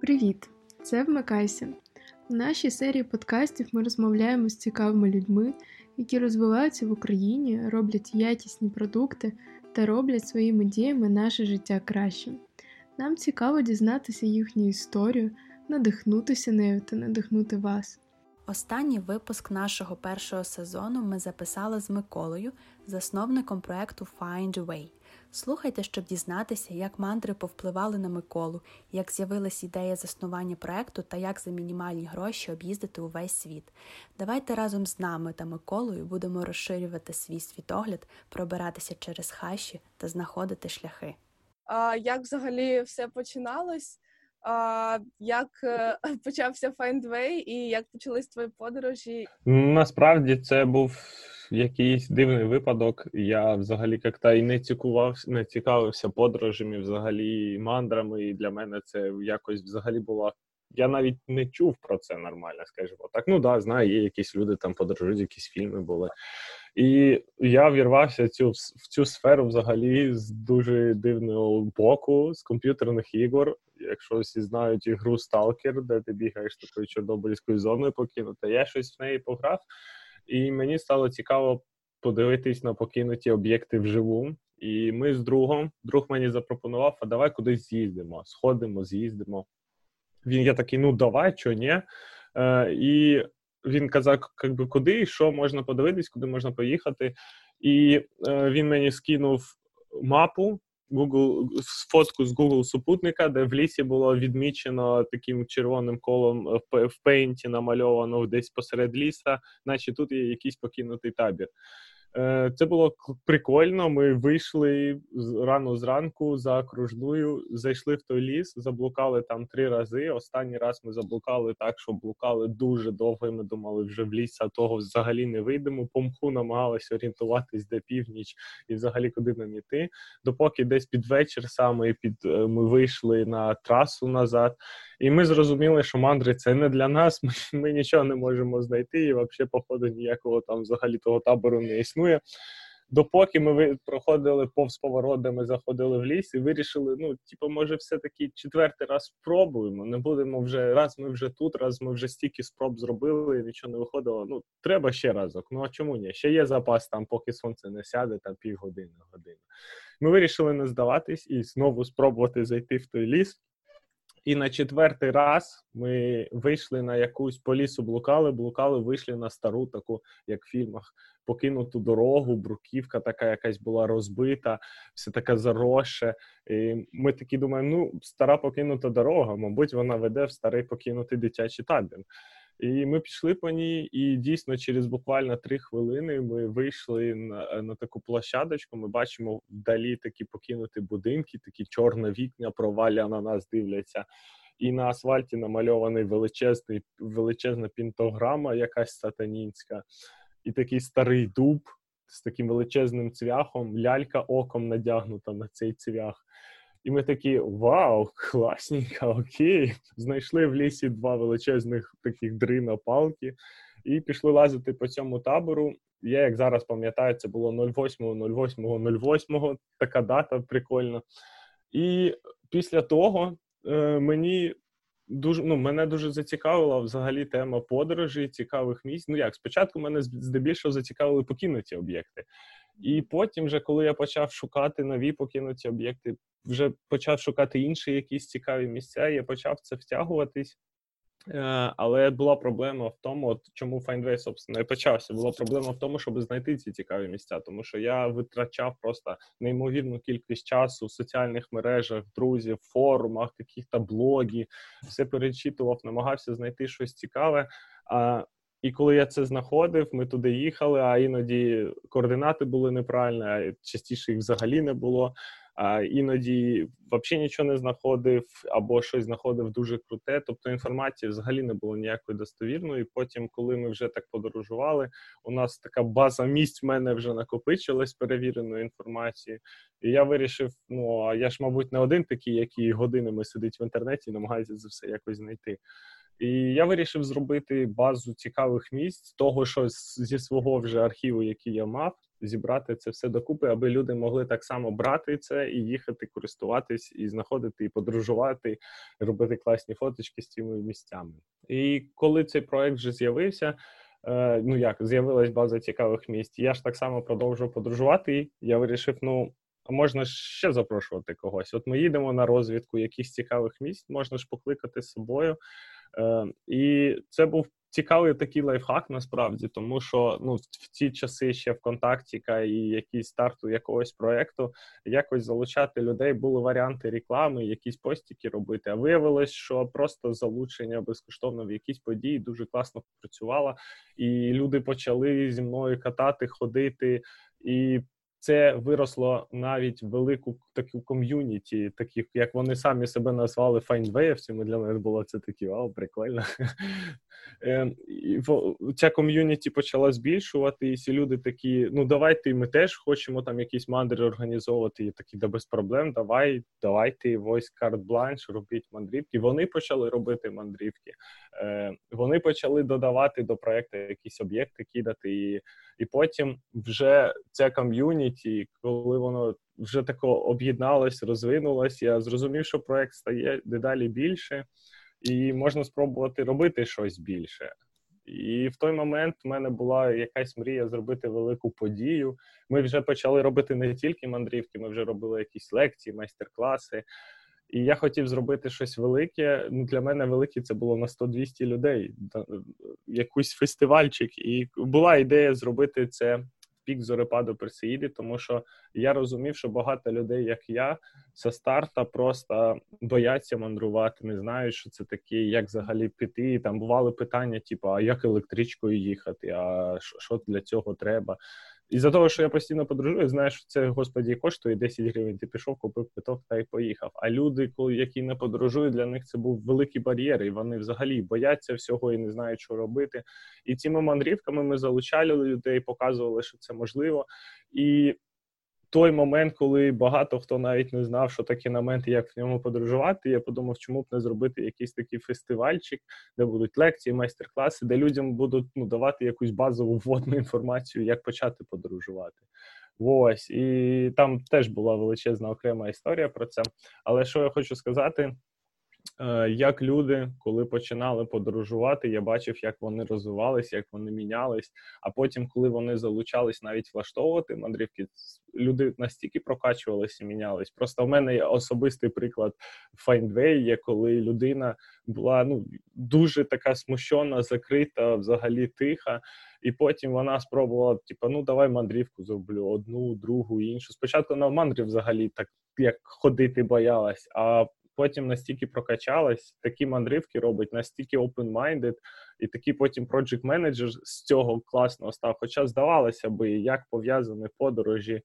Привіт! Це Вмикайся. У нашій серії подкастів ми розмовляємо з цікавими людьми, які розвиваються в Україні, роблять якісні продукти та роблять своїми діями наше життя кращим. Нам цікаво дізнатися їхню історію, надихнутися нею та надихнути вас. Останній випуск нашого першого сезону ми записали з Миколою, засновником проекту Find Way. Слухайте, щоб дізнатися, як мандри повпливали на Миколу, як з'явилась ідея заснування проекту та як за мінімальні гроші об'їздити увесь світ. Давайте разом з нами та Миколою будемо розширювати свій світогляд, пробиратися через хащі та знаходити шляхи. А, Як взагалі все починалось? А, Як е, почався Findway і як почались твої подорожі? Насправді це був якийсь дивний випадок. Я взагалі як-то і не цікувався, не цікавився подорожами, взагалі мандрами. І для мене це якось взагалі була. Я навіть не чув про це нормально, скажімо так. Ну да, знаю, є якісь люди там подорожують, якісь фільми були. І я вірвався цю в цю сферу взагалі з дуже дивного боку, з комп'ютерних ігор. Якщо всі знають ігру Stalker, де ти бігаєш такою чорнобильською зоною покинути, я щось в неї пограв. І мені стало цікаво подивитись на покинуті об'єкти вживу. І ми з другом, друг мені запропонував, а давай кудись з'їздимо, сходимо, з'їздимо. Він я такий, ну давай, що ні. Е, І він казав, якби куди, що можна подивитись, куди можна поїхати. І е, він мені скинув мапу Google фотку з Google супутника, де в лісі було відмічено таким червоним колом в пейнті намальовано десь посеред ліса, наче тут є якийсь покинутий табір. Е, це було прикольно. Ми вийшли рано зранку за окружною, зайшли в той ліс, заблукали там три рази. Останній раз ми заблукали так, що блукали дуже довго. і Ми думали, вже в ліс, а того взагалі не вийдемо. По мху намагалися орієнтуватись, де північ і взагалі куди нам іти. Допоки десь під вечір саме під е, ми вийшли на трасу назад. І ми зрозуміли, що мандри це не для нас. Ми, ми нічого не можемо знайти, і взагалі, походу, ніякого там взагалі того табору не існує. Допоки ми проходили повз поворот, де ми заходили в ліс, і вирішили: ну, типу, може, все-таки четвертий раз спробуємо. Не будемо вже раз. Ми вже тут, раз ми вже стільки спроб зробили, і нічого не виходило. Ну, треба ще разок. Ну а чому ні? Ще є запас там, поки сонце не сяде, там півгодини, години. Ми вирішили не здаватись і знову спробувати зайти в той ліс. І на четвертий раз ми вийшли на якусь по лісу, блукали, блукали, вийшли на стару, таку, як в фільмах, покинуту дорогу, бруківка така якась була розбита, все таке заросше. І Ми такі думаємо, ну, стара покинута дорога, мабуть, вона веде в старий покинутий дитячий табір. І ми пішли по ній, і дійсно через буквально три хвилини ми вийшли на на таку площадочку. Ми бачимо вдалі такі покинуті будинки, такі чорне вікна проваля на нас дивляться. І на асфальті намальований величезний, величезна пінтограма, якась сатанінська, і такий старий дуб з таким величезним цвяхом, лялька оком надягнута на цей цвях. І ми такі вау, класненько, окей. Знайшли в лісі два величезних таких дрина палки і пішли лазити по цьому табору. Я, як зараз пам'ятаю, це було 08.08.08, така дата прикольна. І після того е, мені дуже ну, мене дуже зацікавила взагалі тема подорожі, цікавих місць. Ну як спочатку мене здебільшого зацікавили покинуті об'єкти. І потім, вже коли я почав шукати нові покинуті об'єкти, вже почав шукати інші якісь цікаві місця, я почав це втягуватись. Е, але була проблема в тому, от чому Findway, собственно, і почався. Була проблема в тому, щоб знайти ці цікаві місця, тому що я витрачав просто неймовірну кількість часу в соціальних мережах, друзів, форумах, каких-то блогів, все перечитував, намагався знайти щось цікаве. А і коли я це знаходив, ми туди їхали, а іноді координати були неправильні, а частіше їх взагалі не було. А іноді взагалі нічого не знаходив, або щось знаходив дуже круте. Тобто інформації взагалі не було ніякої достовірної. Потім, коли ми вже так подорожували, у нас така база місць в мене вже накопичилась перевіреної інформації. І я вирішив: ну а я ж, мабуть, не один такий, який годинами сидить в інтернеті і намагається це все якось знайти. І я вирішив зробити базу цікавих місць, того, що зі свого вже архіву, який я мав, зібрати це все докупи, аби люди могли так само брати це і їхати, користуватись, і знаходити, і подорожувати, і робити класні фоточки з цими місцями. І коли цей проект вже з'явився. Е, ну як з'явилась база цікавих місць, я ж так само продовжував подорожувати. Я вирішив, ну а можна ще запрошувати когось. От ми їдемо на розвідку якихось цікавих місць, можна ж покликати з собою. Е, І це був цікавий такий лайфхак насправді, тому що ну в ці часи ще ВКонтактіка і якийсь старту якогось проекту якось залучати людей були варіанти реклами, якісь постіки робити. А виявилось, що просто залучення безкоштовно в якісь події дуже класно працювало, і люди почали зі мною катати, ходити і це виросло навіть велику таку ком'юніті, таких як вони самі себе назвали файндвеївцями. Для мене було це такі вау, прикольно. Ем, ця ком'юніті почала збільшуватись, і люди такі: ну давайте ми теж хочемо там якісь мандри організовувати. І такі, да без проблем, давай, давайте ось карт бланш, робіть мандрівки. Вони почали робити мандрівки. Ем, вони почали додавати до проекту якісь об'єкти, кидати, і і потім вже ця ком'юніті, коли воно вже тако об'єдналось, розвинулось, я зрозумів, що проект стає дедалі більше, і можна спробувати робити щось більше. І в той момент в мене була якась мрія зробити велику подію. Ми вже почали робити не тільки мандрівки, ми вже робили якісь лекції, майстер-класи. І я хотів зробити щось велике. Ну, Для мене велике це було на 100-200 людей, якийсь фестивальчик. І була ідея зробити це пік зорепаду Персеїди, тому що я розумів, що багато людей, як я, з старта просто бояться мандрувати, не знають, що це таке, як взагалі піти. І там бували питання, типу, а як електричкою їхати, а що для цього треба. І за того, що я постійно подорожую, знаєш, що це господі коштує 10 гривень. Ти пішов, купив квиток та й поїхав. А люди, коли які не подорожують, для них це був великий бар'єр, і вони взагалі бояться всього і не знають, що робити. І цими мандрівками ми залучали людей, показували, що це можливо. І той момент, коли багато хто навіть не знав, що таке намет як в ньому подорожувати, я подумав, чому б не зробити якийсь такий фестивальчик, де будуть лекції, майстер-класи, де людям будуть ну, давати якусь базову вводну інформацію, як почати подорожувати. Ось і там теж була величезна окрема історія про це. Але що я хочу сказати, як люди, коли починали подорожувати, я бачив, як вони розвивались, як вони мінялись. А потім, коли вони залучались навіть влаштовувати мандрівки, люди настільки прокачувалися і мінялись. Просто в мене є особистий приклад Findway, є коли людина була ну дуже така смущена, закрита, взагалі тиха. І потім вона спробувала, типу, ну давай мандрівку зроблю одну, другу, іншу. Спочатку на мандрів взагалі так як ходити боялась, а потім настільки прокачалась, такі мандрівки робить, настільки open-minded, і такий потім project менеджер з цього класного став. Хоча здавалося би, як пов'язані подорожі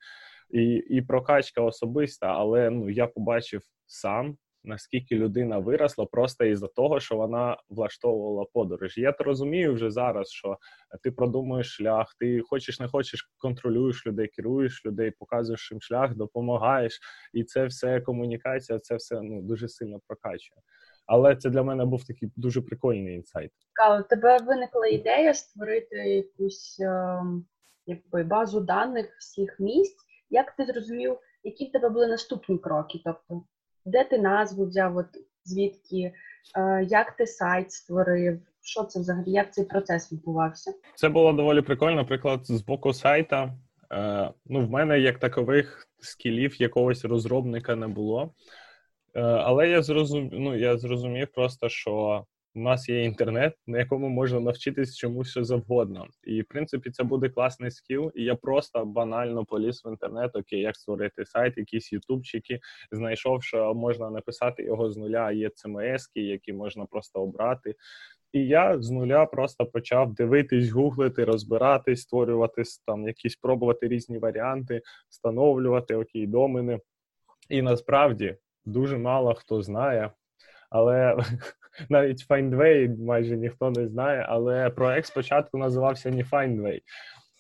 і і прокачка особиста, але ну я побачив сам наскільки людина виросла просто із-за того, що вона влаштовувала подорожі. Я то розумію вже зараз, що ти продумуєш шлях, ти хочеш не хочеш, контролюєш людей, керуєш людей, показуєш їм шлях, допомагаєш, і це все комунікація, це все ну дуже сильно прокачує. Але це для мене був такий дуже прикольний інсайт. У тебе виникла ідея створити якусь ем, якби базу даних всіх місць. Як ти зрозумів, які в тебе були наступні кроки? Тобто де ти назву взяв, от звідки, е, як ти сайт створив? Що це взагалі? Як цей процес відбувався? Це було доволі прикольно. Наприклад, з боку сайта. Е, ну, в мене як такових скілів якогось розробника не було. Е, але я зрозумів, ну, я зрозумів просто, що у нас є інтернет, на якому можна навчитись чомусь що завгодно. І в принципі це буде класний скіл. І я просто банально поліз в інтернет, окей, як створити сайт, якісь ютубчики, знайшов, що можна написати його з нуля. Є CMS, які можна просто обрати. І я з нуля просто почав дивитись, гуглити, розбиратись, створювати там якісь пробувати різні варіанти, встановлювати окей, домени. І насправді дуже мало хто знає, але навіть Findway майже ніхто не знає, але проект спочатку називався не Findway.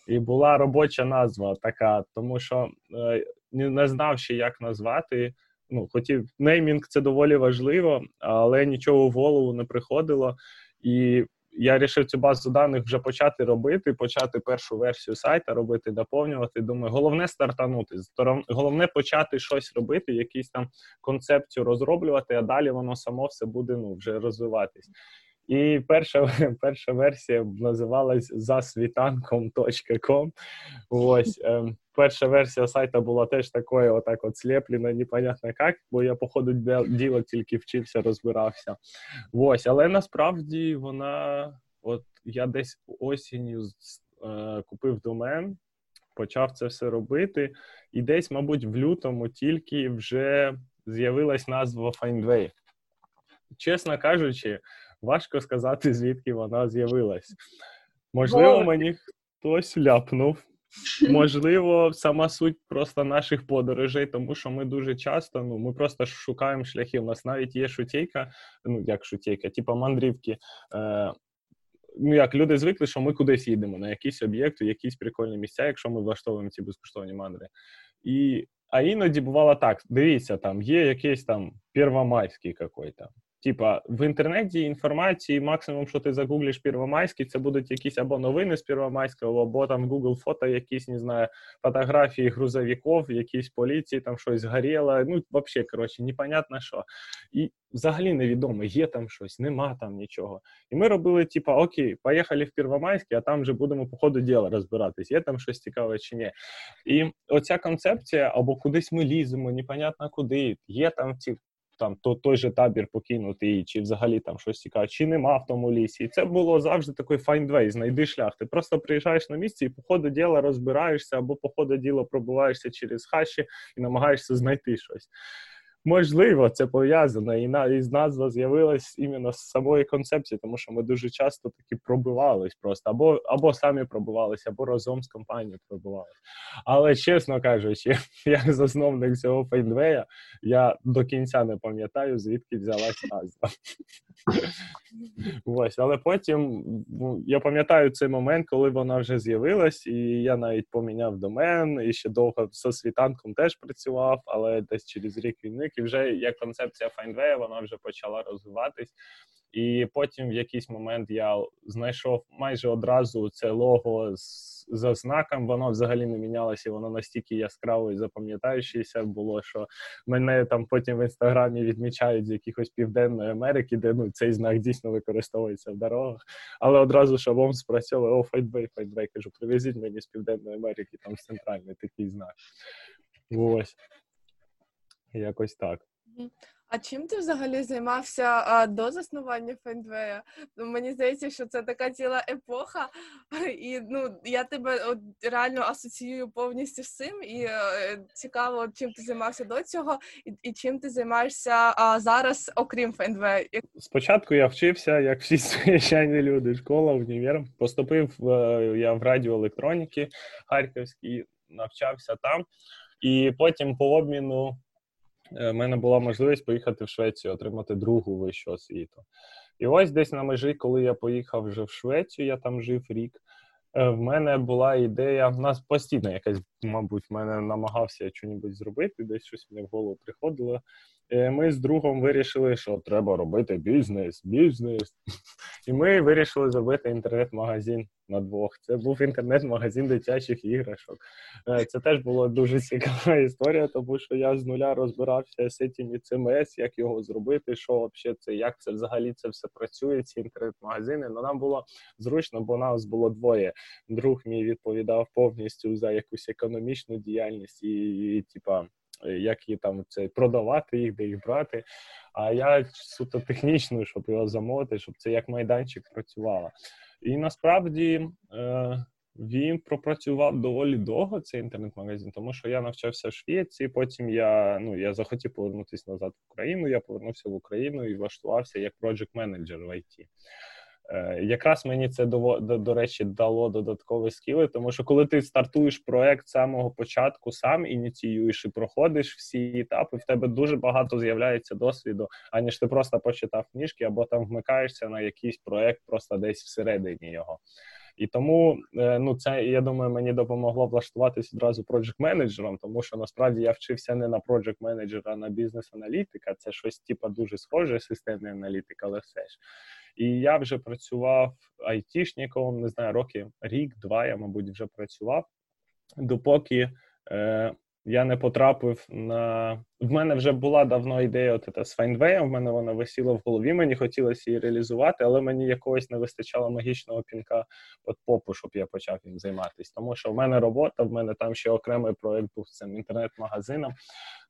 І була робоча назва така, тому що е, не знав ще, як назвати. Ну, хотів неймінг це доволі важливо, але нічого в голову не приходило. І я вирішив цю базу даних вже почати робити, почати першу версію сайта робити, доповнювати. Думаю, головне стартанути. Головне почати щось робити, якісь там концепцію розроблювати, а далі воно само все буде ну, вже розвиватись. І перша перша версія називалась засвітанком.com. Ось е, перша версія сайта була теж такою, отак от слеплена, непонятно як, бо я, по ходу діла тільки вчився, розбирався. Ось, але насправді вона, от я десь осінню е, купив домен. Почав це все робити, і десь, мабуть, в лютому тільки вже з'явилась назва Findway. Чесно кажучи, важко сказати, звідки вона з'явилась. Можливо, мені хтось ляпнув. Можливо, сама суть просто наших подорожей, тому що ми дуже часто ну, ми просто шукаємо шляхи. У нас навіть є шутейка, ну як шутейка, типу мандрівки. Е, Ну, як люди звикли, що ми кудись їдемо на якийсь об'єкт, у якісь прикольні місця, якщо ми влаштовуємо ці безкоштовні мандри. І, А іноді бувало так: дивіться, там є якийсь там первомайський какой-то. Типа в інтернеті інформації, максимум, що ти загуглиш Первомайський, це будуть якісь або новини з Первомайського, або там Google фото, якісь не знаю, фотографії грузовиків, якісь поліції, там щось горіло. Ну, взагалі, коротше, непонятно що. І взагалі невідомо, є там щось, нема там нічого. І ми робили, типа, окей, поїхали в Первомайський, а там вже будемо по ходу діла розбиратись, є там щось цікаве чи ні. І оця концепція, або кудись ми ліземо, непонятно куди, є там ці там то той же табір покинутий, чи взагалі там щось цікаве, чи нема в тому лісі. І це було завжди такий find знайди шлях. Ти просто приїжджаєш на місце і по ходу діла розбираєшся, або по ходу діла пробуваєшся через хащі і намагаєшся знайти щось. Можливо, це пов'язано, і на із назва з'явилась іменно з самої концепції, тому що ми дуже часто таки пробивались просто, або або самі пробивалися, або разом з компанією пробивалися. Але чесно кажучи, як засновник цього фейндвея, я до кінця не пам'ятаю, звідки взялась назва. Ось, але потім ну, я пам'ятаю цей момент, коли вона вже з'явилась, і я навіть поміняв домен, і ще довго з світанком теж працював, але десь через рік війни і вже як концепція Findway, вона вже почала розвиватись. І потім в якийсь момент я знайшов майже одразу це лого з за знаком, воно взагалі не мінялося, воно настільки яскраво і запам'ятаючеся було, що мене там потім в інстаграмі відмічають з якихось південної Америки, де ну цей знак дійсно використовується в дорогах. Але одразу шабом спрацьовує о, файтбей, файтбей. Кажу, привезіть мені з Південної Америки, там центральний такий знак. Ось. Якось так. А чим ти взагалі займався а, до заснування Фендвея? Ну, мені здається, що це така ціла епоха, і ну я тебе от, реально асоціюю повністю з цим. І е, цікаво, чим ти займався до цього, і і чим ти займаєшся а, зараз, окрім Фендвея. Спочатку я вчився, як всі звичайні люди, школа, універ. Поступив е, я в радіоелектроніки Харківській, навчався там, і потім по обміну. Е, мене була можливість поїхати в Швецію, отримати другу вищу освіту. І ось десь на межі, коли я поїхав вже в Швецію, я там жив рік. Е, в мене була ідея, в нас постійно якась, мабуть, в мене намагався щось зробити, десь щось мені в голову приходило. І Ми з другом вирішили, що треба робити бізнес, бізнес. І ми вирішили зробити інтернет-магазин на двох. Це був інтернет-магазин дитячих іграшок. Е, це теж була дуже цікава історія, тому що я з нуля розбирався з цим CMS, як його зробити, що взагалі це, як це взагалі це все працює, ці інтернет-магазини. Ну нам було зручно, бо нас було двоє. Друг мій відповідав повністю за якусь економічну діяльність і, і типа. Як її там це продавати їх, де їх брати. А я суто технічно, щоб його замовити, щоб це як майданчик працювало. І насправді е, він пропрацював доволі довго цей інтернет-магазин, тому що я навчався в Швеції, потім я ну, я захотів повернутися назад в Україну. Я повернувся в Україну і влаштувався як проджект менеджер в IT. Е, якраз мені це до, до, до речі дало додаткові скіли, тому що коли ти стартуєш проект самого початку, сам ініціюєш і проходиш всі етапи, в тебе дуже багато з'являється досвіду, аніж ти просто почитав книжки або там вмикаєшся на якийсь проект просто десь всередині його. І тому е, ну це я думаю, мені допомогло влаштуватись одразу проджект менеджером, тому що насправді я вчився не на проджект менеджера, а на бізнес-аналітика. Це щось типа дуже схоже, системний аналітик, але все ж. І я вже працював айтішником, не знаю, роки рік-два, я, мабуть, вже працював, допоки. Е, я не потрапив на. В мене вже була давно ідея от це з Файндвеєм, в мене вона висіла в голові, мені хотілося її реалізувати, але мені якогось не вистачало магічного пінка під попу, щоб я почав їм займатися. Тому що в мене робота, в мене там ще окремий проєкт був цим інтернет-магазином.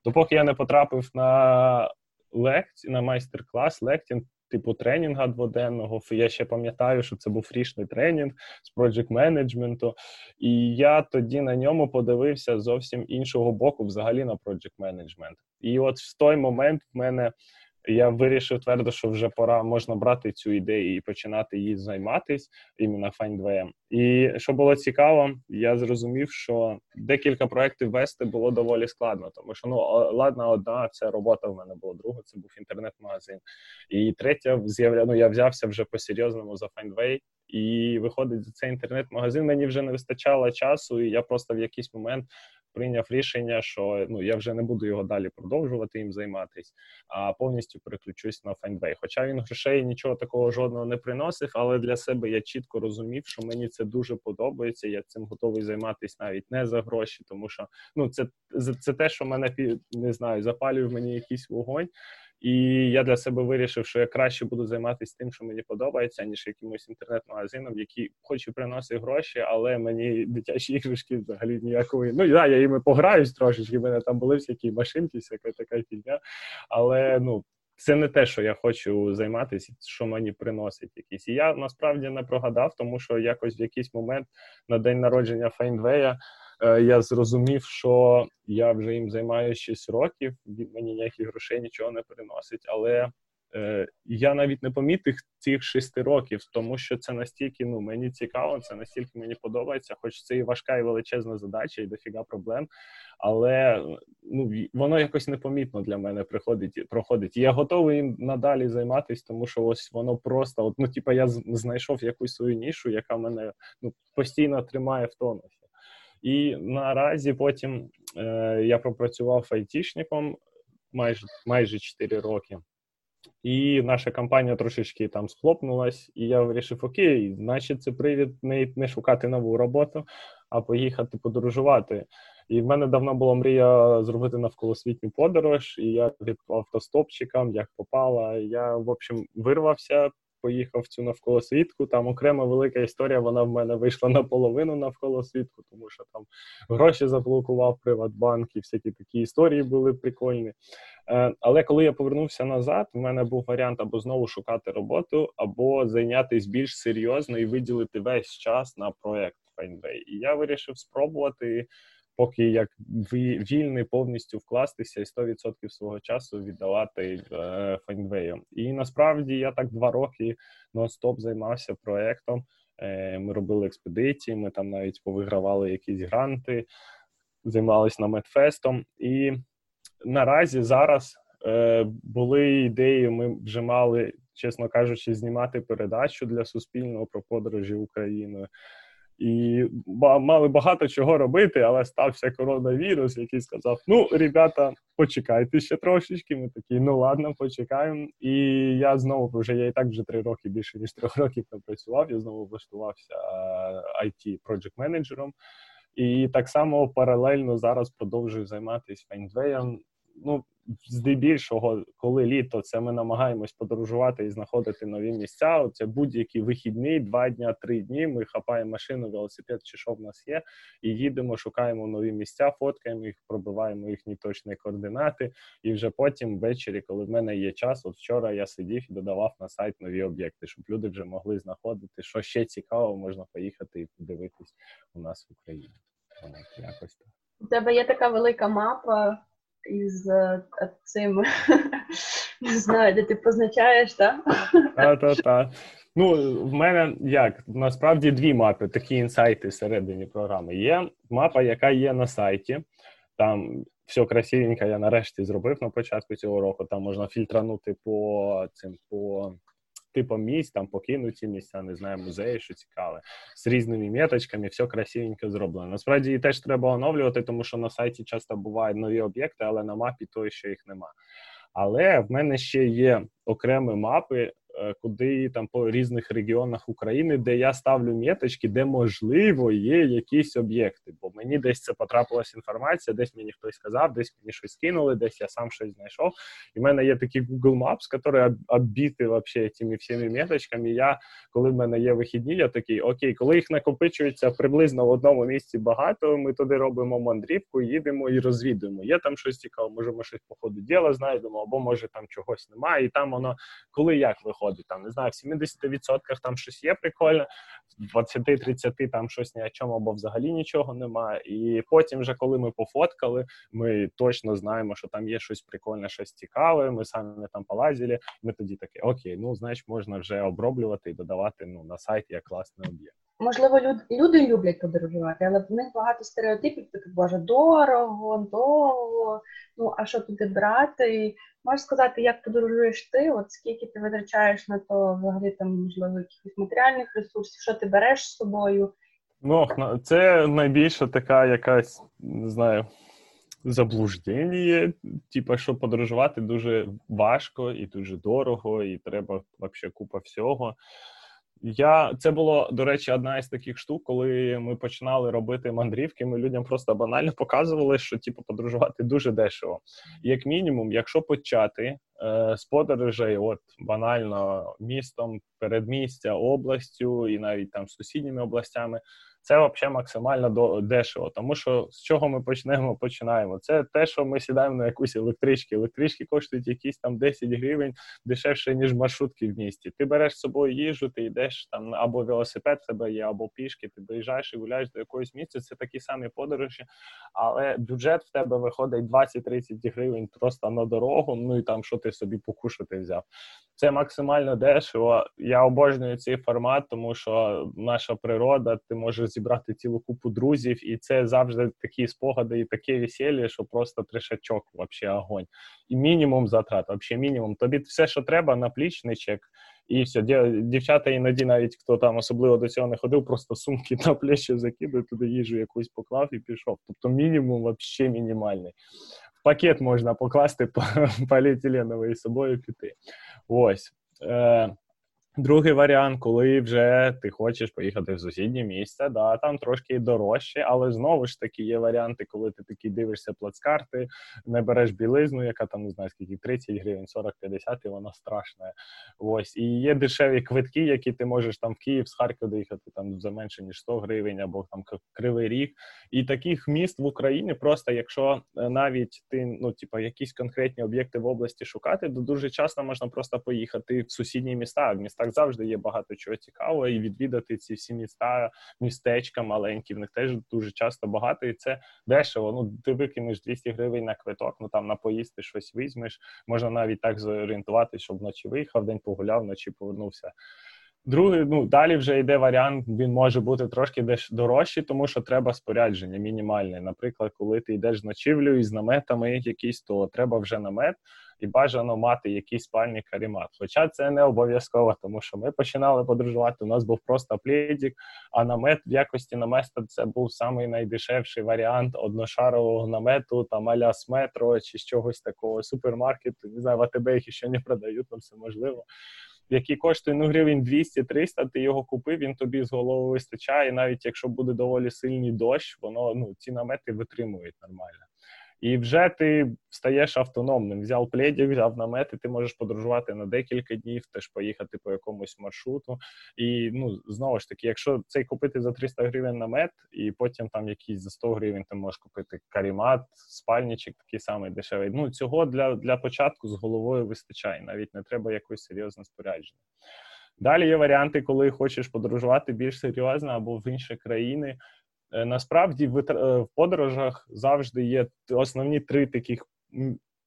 Допоки я не потрапив на лекцію, на майстер-клас, лектінг, типу тренінга дводенного. Я ще пам'ятаю, що це був фрішний тренінг з Project менеджменту. І я тоді на ньому подивився зовсім іншого боку, взагалі на Project менеджмент. І от в той момент в мене я вирішив твердо, що вже пора можна брати цю ідею і починати її займатися іменно FindVM. І що було цікаво, я зрозумів, що декілька проєктів вести було доволі складно, тому що ну ладна, одна це робота в мене була, друга це був інтернет-магазин. І третя ну, я взявся вже по серйозному за FindWay, і виходить за цей інтернет-магазин. Мені вже не вистачало часу, і я просто в якийсь момент прийняв рішення, що ну я вже не буду його далі продовжувати їм займатись, а повністю переключусь на Findway. Хоча він грошей нічого такого жодного не приносив, але для себе я чітко розумів, що мені це дуже подобається. Я цим готовий займатися навіть не за гроші, тому що ну це це те, що мене не знаю, запалює в мені якийсь вогонь. І я для себе вирішив, що я краще буду займатися тим, що мені подобається, ніж якимось інтернет-магазином, який хоч і приносить гроші, але мені дитячі іграшки взагалі ніякої. Ну да, я їми пограюсь трошечки. в мене там були всякі машинки, всяка така фігня. Але ну. Це не те, що я хочу займатися, що мені приносить якісь. І я насправді не прогадав, тому що якось в якийсь момент на день народження Фейнвея я зрозумів, що я вже їм займаюся 6 років, він мені ніяких грошей нічого не приносить. Але е, я навіть не помітив цих 6 років, тому що це настільки ну мені цікаво, це настільки мені подобається, хоч це і важка і величезна задача, і дофіга проблем. Але ну воно якось непомітно для мене приходить проходить. Я готовий їм надалі займатися, тому що ось воно просто от, ну, типа, я знайшов якусь свою нішу, яка мене ну постійно тримає в тонусі. І наразі потім е, я пропрацював айтішником майже майже 4 роки. І наша компанія трошечки там схлопнулась, і я вирішив: окей, значить, це привід не, не шукати нову роботу, а поїхати подорожувати. І в мене давно була мрія зробити навколосвітню подорож, і я від автостопчикам, як попала. Я, в общем, вирвався, поїхав в цю навколосвітку. Там окрема велика історія. Вона в мене вийшла наполовину навколо світку, тому що там гроші заблокував Приватбанк і всякі такі історії були прикольні. Е, але коли я повернувся назад, в мене був варіант або знову шукати роботу, або зайнятися більш серйозно і виділити весь час на проект Findway. І я вирішив спробувати поки як вільний повністю вкластися і 100% свого часу віддавати е, І насправді я так два роки нон-стоп займався проектом. Е, ми робили експедиції, ми там навіть повигравали якісь гранти, займалися наметфестом. І наразі зараз е, були ідеї. Ми вже мали, чесно кажучи, знімати передачу для суспільного про подорожі Україною і мали багато чого робити, але стався коронавірус, який сказав: Ну, ребята, почекайте ще трошечки. Ми такі, ну ладно, почекаємо. І я знову вже я і так вже три роки більше ніж трьох років не працював. Я знову влаштувався it project менеджером і так само паралельно зараз продовжую займатися фейндвеєм. Ну здебільшого, коли літо, це ми намагаємось подорожувати і знаходити нові місця. Це будь-які вихідні, два дня, три дні. Ми хапаємо машину, велосипед чи що в нас є, і їдемо, шукаємо нові місця, фоткаємо їх, пробиваємо їхні точні координати. І вже потім, ввечері, коли в мене є час, от вчора я сидів і додавав на сайт нові об'єкти, щоб люди вже могли знаходити, що ще цікаво, можна поїхати і подивитись у нас в Україні. Якось так. У тебе є така велика мапа із е, цим не знаю, де ти позначаєш, так? Та-та-та. Ну, в мене як насправді дві мапи, такі інсайти всередині програми. Є мапа, яка є на сайті. Там все красивенько я нарешті зробив на початку цього року. Там можна фільтранути по цим по типом місць, там покинуті місця, не знаю, музеї, що цікаве, з різними меточками, все красивенько зроблено. Насправді її теж треба оновлювати, тому що на сайті часто бувають нові об'єкти, але на мапі то ще їх нема. Але в мене ще є окремі мапи, куди там по різних регіонах України, де я ставлю міточки, де можливо є якісь об'єкти. Бо мені десь це потрапилася інформація, десь мені хтось сказав, десь мені щось кинули, десь я сам щось знайшов. І в мене є такий Google Maps, який оббіти вообще цими всіми міточками. Я коли в мене є вихідні, я такий окей, коли їх накопичується приблизно в одному місці багато. Ми туди робимо мандрівку, їдемо і розвідуємо. Є там щось цікаве, може ми щось по ходу діла знайдемо, або може там чогось немає. І там воно коли як виходить. Там не знаю, в 70% там щось є прикольне, в 20-30 там щось ні о чому, або взагалі нічого немає. І потім, вже коли ми пофоткали, ми точно знаємо, що там є щось прикольне, щось цікаве. Ми самі там полазили. Ми тоді такі, окей, ну значить можна вже оброблювати і додавати ну на сайт як класний об'єкт можливо, люд, люди люблять подорожувати, але в них багато стереотипів, таке боже, дорого, довго, ну а що туди брати? Можеш сказати, як подорожуєш ти? От скільки ти витрачаєш на то, взагалі там, можливо, якихось матеріальних ресурсів, що ти береш з собою? Ну, це найбільша така якась, не знаю. Заблуждення, типу, що подорожувати дуже важко і дуже дорого, і треба взагалі купа всього. Я це було до речі, одна із таких штук, коли ми починали робити мандрівки. Ми людям просто банально показували, що типу подорожувати дуже дешево. Як мінімум, якщо почати е, з подорожей, от банально містом, передмістя, областю і навіть там сусідніми областями, це взагалі максимально дешево. Тому що з чого ми почнемо? Починаємо. Це те, що ми сідаємо на якусь електрички. Електрички коштують якісь там 10 гривень дешевше, ніж маршрутки в місті. Ти береш з собою їжу, ти йдеш там або велосипед тебе є, або пішки. Ти доїжджаєш і гуляєш до якогось місця. Це такі самі подорожі, але бюджет в тебе виходить 20-30 гривень просто на дорогу. Ну і там що ти собі покушати взяв. Це максимально дешево. Я обожнюю цей формат, тому що наша природа, ти можеш зібрати цілу купу друзів, і це завжди такі спогади і таке весілля, що просто тришачок, взагалі огонь. І мінімум затрат, взагалі мінімум. Тобі все, що треба, наплічничок, і все. Дівчата іноді, навіть хто там особливо до цього не ходив, просто сумки на плечі закидує, туди їжу якусь поклав і пішов. Тобто мінімум взагалі мінімальний. В пакет можна покласти поліетиленовий з собою піти. Ось. Е, Другий варіант, коли вже ти хочеш поїхати в сусіднє місце, да, там трошки дорожче, але знову ж таки є варіанти, коли ти такі дивишся плацкарти, не береш білизну, яка там не знаю скільки 30 гривень, 40-50, і вона страшна. Ось і є дешеві квитки, які ти можеш там в Київ з Харкова доїхати там за менше ніж 100 гривень, або там Кривий Ріг. І таких міст в Україні, просто якщо е, навіть ти ну, типа якісь конкретні об'єкти в області шукати, то дуже часто можна просто поїхати в сусідні міста, в містах так завжди є багато чого цікавого, і відвідати ці всі міста, містечка маленькі, в них теж дуже часто багато, і це дешево. Ну ти викинеш 200 гривень на квиток, ну там на поїсти щось візьмеш. Можна навіть так зорієнтувати, щоб вночі виїхав, день погуляв, вночі повернувся. Другий, ну далі вже йде варіант, він може бути трошки дорожчий, тому що треба спорядження мінімальне. Наприклад, коли ти йдеш з ночівлею і з наметами якісь, то треба вже намет і бажано мати якийсь спальний карімат. Хоча це не обов'язково, тому що ми починали подорожувати. У нас був просто плідік, а намет в якості намета це був самий найдешевший варіант одношарового намету, там аля з метро чи з чогось такого супермаркету. Не знаю, в АТБ їх ще не продають, там все можливо. Який коштує ну гривень 200-300, ти його купив, він тобі з голови вистачає. Навіть якщо буде доволі сильний дощ, воно ну ці намети витримують нормально. І вже ти стаєш автономним. Взяв пледік, взяв намет, і ти можеш подорожувати на декілька днів, теж поїхати по якомусь маршруту. І ну знову ж таки, якщо цей купити за 300 гривень намет, і потім там якийсь за 100 гривень ти можеш купити карімат, спальничок такий самий дешевий. Ну цього для, для початку з головою вистачає. Навіть не треба якось серйозне спорядження. Далі є варіанти, коли хочеш подорожувати більш серйозно або в інші країни. Е, насправді в е, подорожах завжди є основні три таких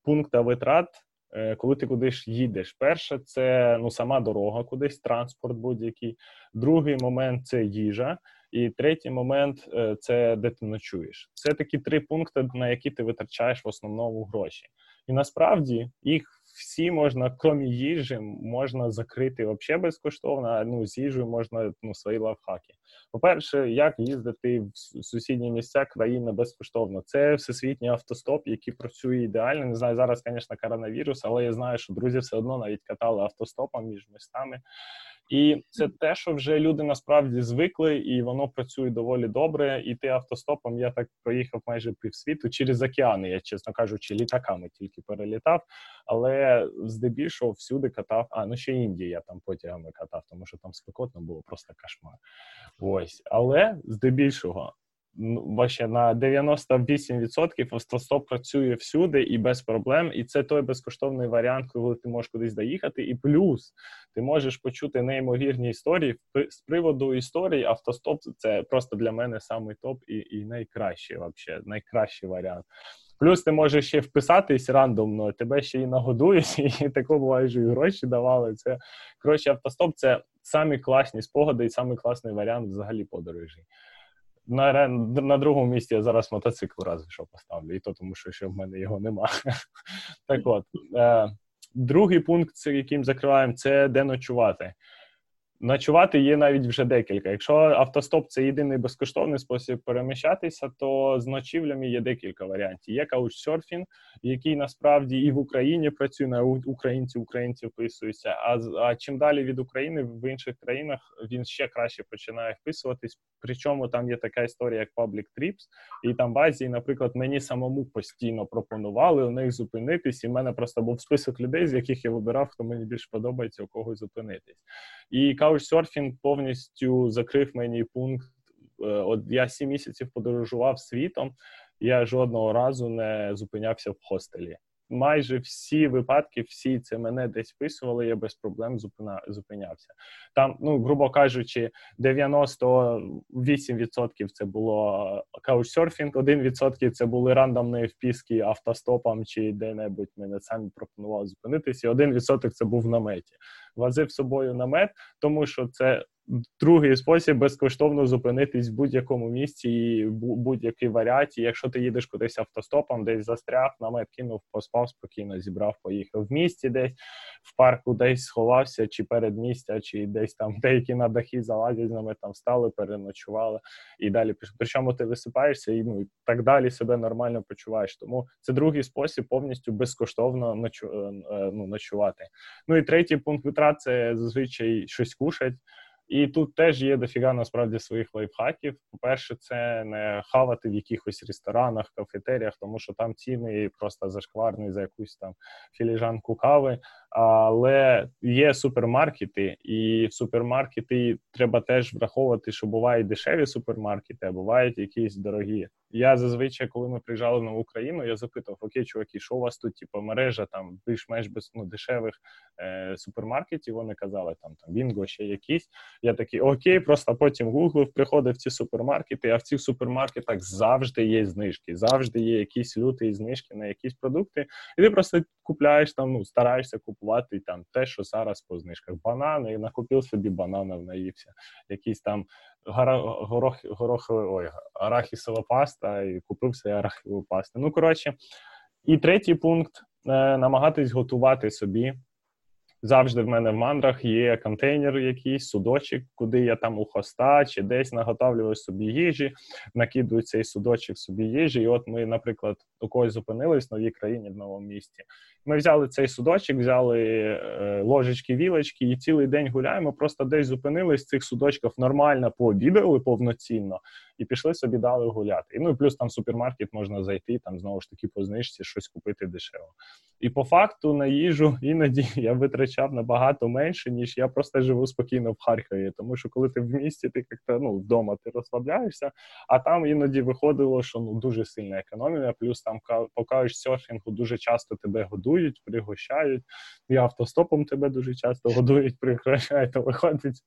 пункти витрат, е, коли ти кудись їдеш. Перше, це ну сама дорога, кудись транспорт будь-який. Другий момент це їжа. І третій момент це де ти ночуєш. Це такі три пункти, на які ти витрачаєш в основному гроші. І насправді їх всі можна, крім їжі, можна закрити взагалі безкоштовно. А ну з їжею можна ну свої лавхаки. По-перше, як їздити в сусідні місця країни безкоштовно? Це всесвітній автостоп, який працює ідеально. Не знаю, зараз, звісно, коронавірус, але я знаю, що друзі все одно навіть катали автостопом між містами. І це те, що вже люди насправді звикли, і воно працює доволі добре. І ти автостопом я так проїхав майже півсвіту через океани, я чесно кажучи, літаками тільки перелітав. Але здебільшого всюди катав. А ну ще Індія я там потягами катав, тому що там спекотно було просто кошмар. Ось, але здебільшого Ваще на 98% автостоп працює всюди і без проблем. І це той безкоштовний варіант, коли ти можеш кудись доїхати. І плюс ти можеш почути неймовірні історії з приводу історії. Автостоп це просто для мене самий топ і і найкращий, вообще, найкращий варіант. Плюс ти можеш ще вписатись рандомно, тебе ще і нагодують, і тако буває, що і гроші давали. Це коротше, автостоп це самі класні спогади і самий класний варіант взагалі подорожі. На на другому місці я зараз мотоцикл разве що поставлю, і то тому, що ще в мене його нема. Так от, е, другий пункт, яким закриваємо, це де ночувати. Ночувати є навіть вже декілька. Якщо автостоп це єдиний безкоштовний спосіб переміщатися, то з ночівлями є декілька варіантів. Є каучсерфінг, який насправді і в Україні працює на українці, українці вписуються. А а чим далі від України в інших країнах він ще краще починає вписуватись. Причому там є така історія, як Public Trips, і там в Азії, наприклад, мені самому постійно пропонували у них зупинитись. І в мене просто був список людей, з яких я вибирав, хто мені більше подобається, у когось зупинитись. І Couchsurfing повністю закрив мені пункт. Е, от я сім місяців подорожував світом, я жодного разу не зупинявся в хостелі майже всі випадки, всі це мене десь вписували, я без проблем зупина, зупинявся. Там, ну грубо кажучи, 98% це було каучсерфінг, 1% це були рандомні вписки автостопом чи де-небудь мене самі пропонували зупинитися, і 1% це був в наметі. Возив з собою намет, тому що це другий спосіб безкоштовно зупинитись в будь-якому місці і будь-який варіант. Якщо ти їдеш кудись автостопом, десь застряг, намет кинув, поспав спокійно, зібрав, поїхав в місті, десь в парку, десь сховався, чи перед місця, чи десь там деякі на дахи залазять, намет там встали, переночували і далі Причому ти висипаєшся і ну і так далі себе нормально почуваєш. Тому це другий спосіб повністю безкоштовно ночу, е, е, ну, ночувати. Ну і третій пункт витрат це зазвичай щось кушать. І тут теж є дофіга насправді своїх лайфхаків. По-перше, це не хавати в якихось ресторанах, кафетеріях, тому що там ціни просто зашкварні за якусь там філіжанку кави. Але є супермаркети, і в супермаркети треба теж враховувати, що бувають дешеві супермаркети, а бувають якісь дорогі. Я зазвичай, коли ми приїжджали на Україну, я запитав: Окей, чуваки, що у вас тут, типу, мережа там більш-менш без ну, дешевих е, супермаркетів? Вони казали, там там Бінго, ще якісь. Я такий окей, просто потім гуглив, приходив в ці супермаркети, а в цих супермаркетах завжди є знижки, завжди є якісь люті знижки на якісь продукти. І ти просто купляєш там, ну стараєшся купувати там те, що зараз по знижках. Банани, накупив собі бананів, наївся, якісь там горох, горох, ой, арахісова паста, і купився арахісову пасту. Ну, коротше, і третій пункт е, намагатись готувати собі. Завжди в мене в мандрах є контейнер, якийсь судочок, куди я там у хоста чи десь наготовлюю собі їжі, накидую цей судочок собі їжі. І от ми, наприклад, у когось зупинились в новій країні в новому місті. Ми взяли цей судочок, взяли е, ложечки, вілочки, і цілий день гуляємо. Просто десь зупинились цих судочків нормально пообідали повноцінно і пішли собі дали гуляти. І ну і плюс там в супермаркет можна зайти, там знову ж таки по знижці щось купити дешево. І по факту на їжу іноді я витрачав набагато менше, ніж я просто живу спокійно в Харкові. Тому що коли ти в місті, ти як-то ну вдома ти розслабляєшся, а там іноді виходило, що ну дуже сильна економія. Плюс там по каучсерфінгу дуже часто тебе годують, пригощають. І автостопом тебе дуже часто годують, пригощають. То виходить,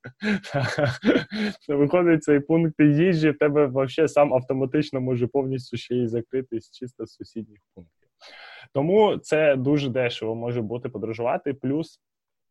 виходить цей пункт їжі тебе вообще сам автоматично може повністю ще й закритись чисто з сусідніх пунктів. Тому це дуже дешево може бути подорожувати. Плюс,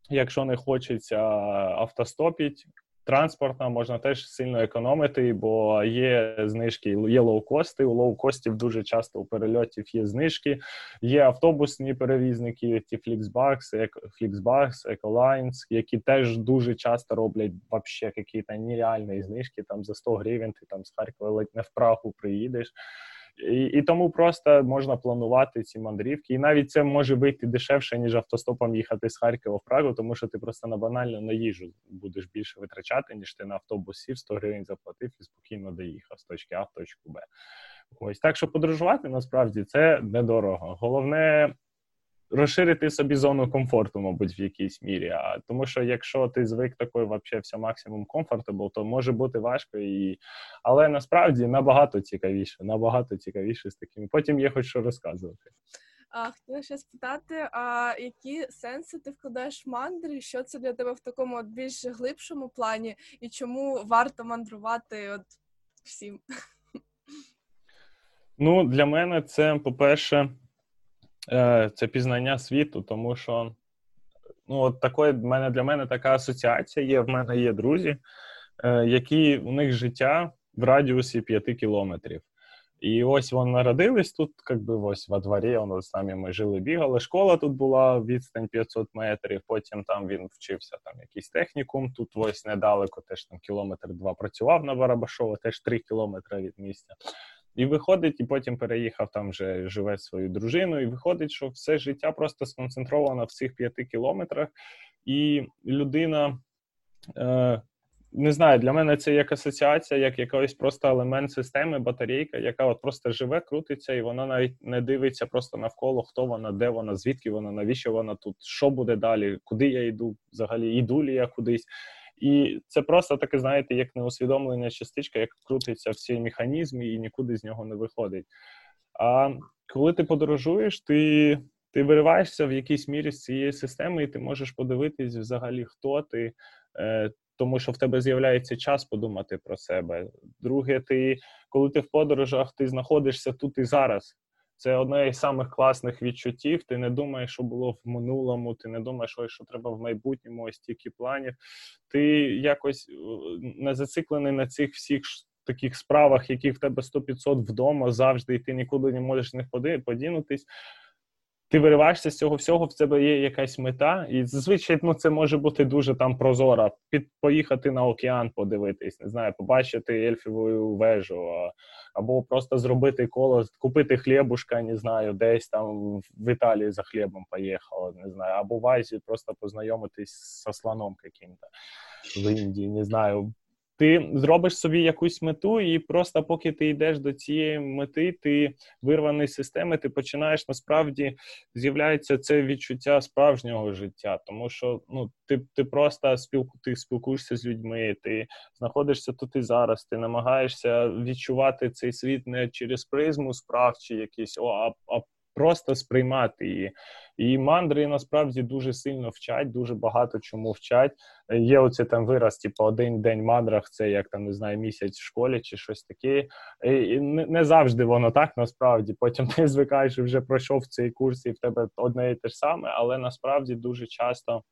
якщо не хочеться автостопіть, транспортна можна теж сильно економити, бо є знижки, є лоукости. У лоукостів дуже часто у перельотів є знижки. Є автобусні перевізники, ті Flixbus, Flixbus, Ecolines, які теж дуже часто роблять вообще якісь нереальні знижки. Там за 100 гривень ти там з Харкова ледь не в Прагу приїдеш. І і тому просто можна планувати ці мандрівки. І навіть це може вийти дешевше, ніж автостопом їхати з Харкова в Прагу, тому що ти просто на банально на їжу будеш більше витрачати, ніж ти на автобус сів, 100 гривень заплатив і спокійно доїхав з точки А в точку Б. Ось так що подорожувати насправді це недорого. Головне розширити собі зону комфорту, мабуть, в якійсь мірі. А тому що якщо ти звик такий вообще все максимум комфортабл, то може бути важко і. Але насправді набагато цікавіше, набагато цікавіше з такими. Потім є хоч що розказувати. А хотіла ще спитати, а які сенси ти вкладаєш в мандри? Що це для тебе в такому от більш глибшому плані, і чому варто мандрувати от всім? Ну, для мене це, по-перше, це пізнання світу, тому що ну, от такої мене для мене така асоціація є. В мене є друзі, е, які у них життя в радіусі 5 кілометрів. І ось вони народились тут, як би ось во дворі, воно самі ми жили, бігали. Школа тут була відстань 500 метрів. Потім там він вчився там якийсь технікум. Тут ось недалеко, теж там кілометр два працював на Барабашово, теж 3 кілометри від місця. І виходить, і потім переїхав там вже живе свою дружину. І виходить, що все життя просто сконцентровано в цих п'яти кілометрах, і людина. Е, не знаю, для мене це як асоціація, як якийсь просто елемент системи, батарейка, яка от просто живе, крутиться, і вона навіть не дивиться просто навколо, хто вона, де вона, звідки вона, навіщо вона тут, що буде далі, куди я йду, взагалі, йду лі я кудись. І це просто таке, знаєте, як неусвідомлена частичка, як крутиться в цей механізм і нікуди з нього не виходить. А коли ти подорожуєш, ти ти вириваєшся в якійсь мірі з цієї системи, і ти можеш подивитись взагалі, хто ти, е, тому що в тебе з'являється час подумати про себе. Друге, ти коли ти в подорожах, ти знаходишся тут і зараз. Це одне із самих класних відчуттів. Ти не думаєш, що було в минулому, ти не думаєш, що треба в майбутньому, ось стільки планів. Ти якось е, не зациклений на цих всіх таких справах, які в тебе 100-500 вдома завжди, і ти нікуди не можеш не подінутись ти вириваєшся з цього всього, в тебе є якась мета, і зазвичай ну, це може бути дуже там прозора. Під поїхати на океан, подивитись, не знаю, побачити ельфіву вежу, або просто зробити коло, купити хлібушка, не знаю, десь там в Італії за хлібом поїхала, не знаю, або в Азії просто познайомитись з слоном яким-то в Індії, не знаю. Ти зробиш собі якусь мету, і просто поки ти йдеш до цієї мети, ти вирваний з системи, ти починаєш насправді з'являється це відчуття справжнього життя, тому що ну ти ти просто спілку, ти спілкуєшся з людьми, ти знаходишся тут і зараз. Ти намагаєшся відчувати цей світ не через призму справ чи якісь о, а, а просто сприймати її. І мандри насправді дуже сильно вчать, дуже багато чому вчать. Є оце там вираз, типу, один день мандрах, це як там не знаю, місяць в школі чи щось таке. І Не завжди воно так насправді. Потім ти звикаєш вже пройшов цей курс, і в тебе одне і те ж саме, але насправді дуже часто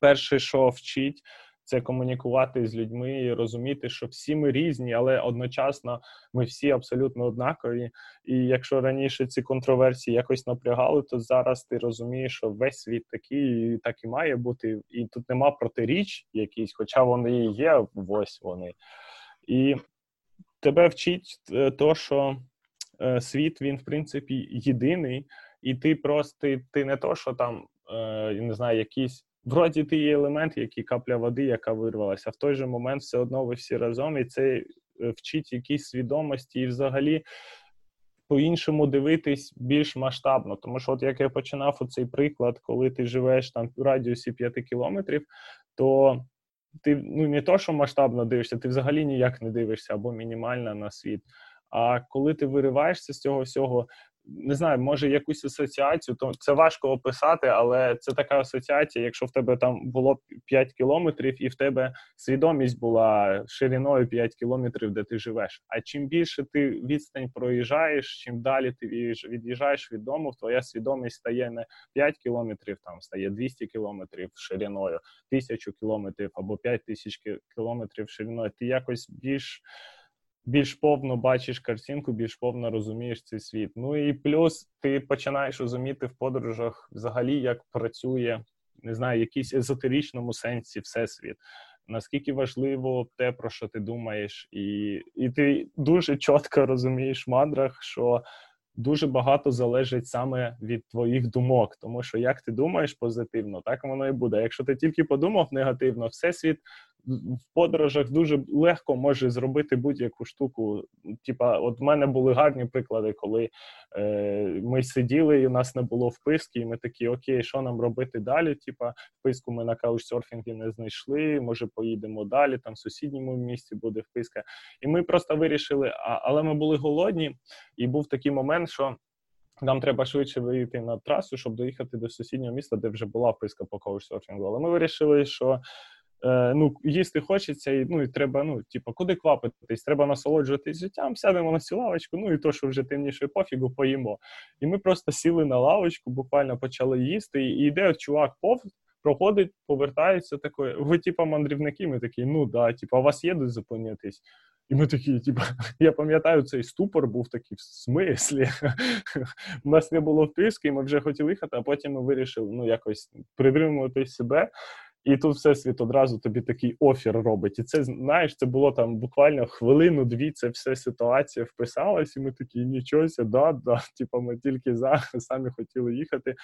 перше, що вчить це комунікувати з людьми і розуміти, що всі ми різні, але одночасно ми всі абсолютно однакові. І якщо раніше ці контроверсії якось напрягали, то зараз ти розумієш, що весь світ такий, і так і має бути. І тут нема протиріч якісь, хоча вони і є, ось вони. І тебе вчить е, то, що е, світ він в принципі єдиний, і ти просто ти не то, що там е, не знаю, якісь вроді ти є елемент, який капля води, яка вирвалася. В той же момент все одно ви всі разом, і це е, вчить якісь свідомості і взагалі. По-іншому дивитись більш масштабно, тому що, от як я починав оцей приклад, коли ти живеш там в радіусі 5 кілометрів, то ти ну не то, що масштабно дивишся, ти взагалі ніяк не дивишся або мінімально на світ. А коли ти вириваєшся з цього всього, не знаю, може якусь асоціацію, то це важко описати, але це така асоціація, якщо в тебе там було 5 кілометрів, і в тебе свідомість була шириною 5 кілометрів, де ти живеш. А чим більше ти відстань проїжджаєш, чим далі ти від'їжджаєш від дому, твоя свідомість стає не 5 кілометрів, там стає 200 кілометрів шириною, тисячу кілометрів або 5 тисяч кілометрів шириною. Ти якось більш більш повно бачиш картинку, більш повно розумієш цей світ. Ну і плюс ти починаєш розуміти в подорожах взагалі, як працює, не знаю, якийсь езотеричному сенсі всесвіт. Наскільки важливо те, про що ти думаєш, і і ти дуже чітко розумієш в мандрах, що дуже багато залежить саме від твоїх думок, тому що як ти думаєш позитивно, так воно і буде. Якщо ти тільки подумав негативно, всесвіт в подорожах дуже легко може зробити будь-яку штуку. Типа, от в мене були гарні приклади, коли е, ми сиділи, і у нас не було вписки, і ми такі, окей, що нам робити далі? Типа, вписку ми на каучсерфінгі не знайшли. Може, поїдемо далі. Там в сусідньому місці буде вписка. І ми просто вирішили, а, але ми були голодні, і був такий момент, що. Нам треба швидше вийти на трасу, щоб доїхати до сусіднього міста, де вже була вписка по коучсерфінгу. Але ми вирішили, що ну, їсти хочеться, і ну і треба, ну, типу, куди квапитись, треба насолоджуватись життям, сядемо на цю лавочку, ну і то, що вже темніше пофігу, поїмо. І ми просто сіли на лавочку, буквально почали їсти, і йде чувак пов, проходить, повертається такий, ви, типа, мандрівники, ми такі, ну да, типу, а вас де зупинитись? І ми такі, типу, я пам'ятаю, цей ступор був такий в смислі. У нас не було вписки, і ми вже хотіли їхати, а потім ми вирішили ну, якось притримувати себе. І тут всесвіт одразу тобі такий офір робить. І це знаєш, це було там буквально хвилину-дві. Це все ситуація вписалась, і ми такі нічого, да, да, типу, ми тільки за самі хотіли їхати.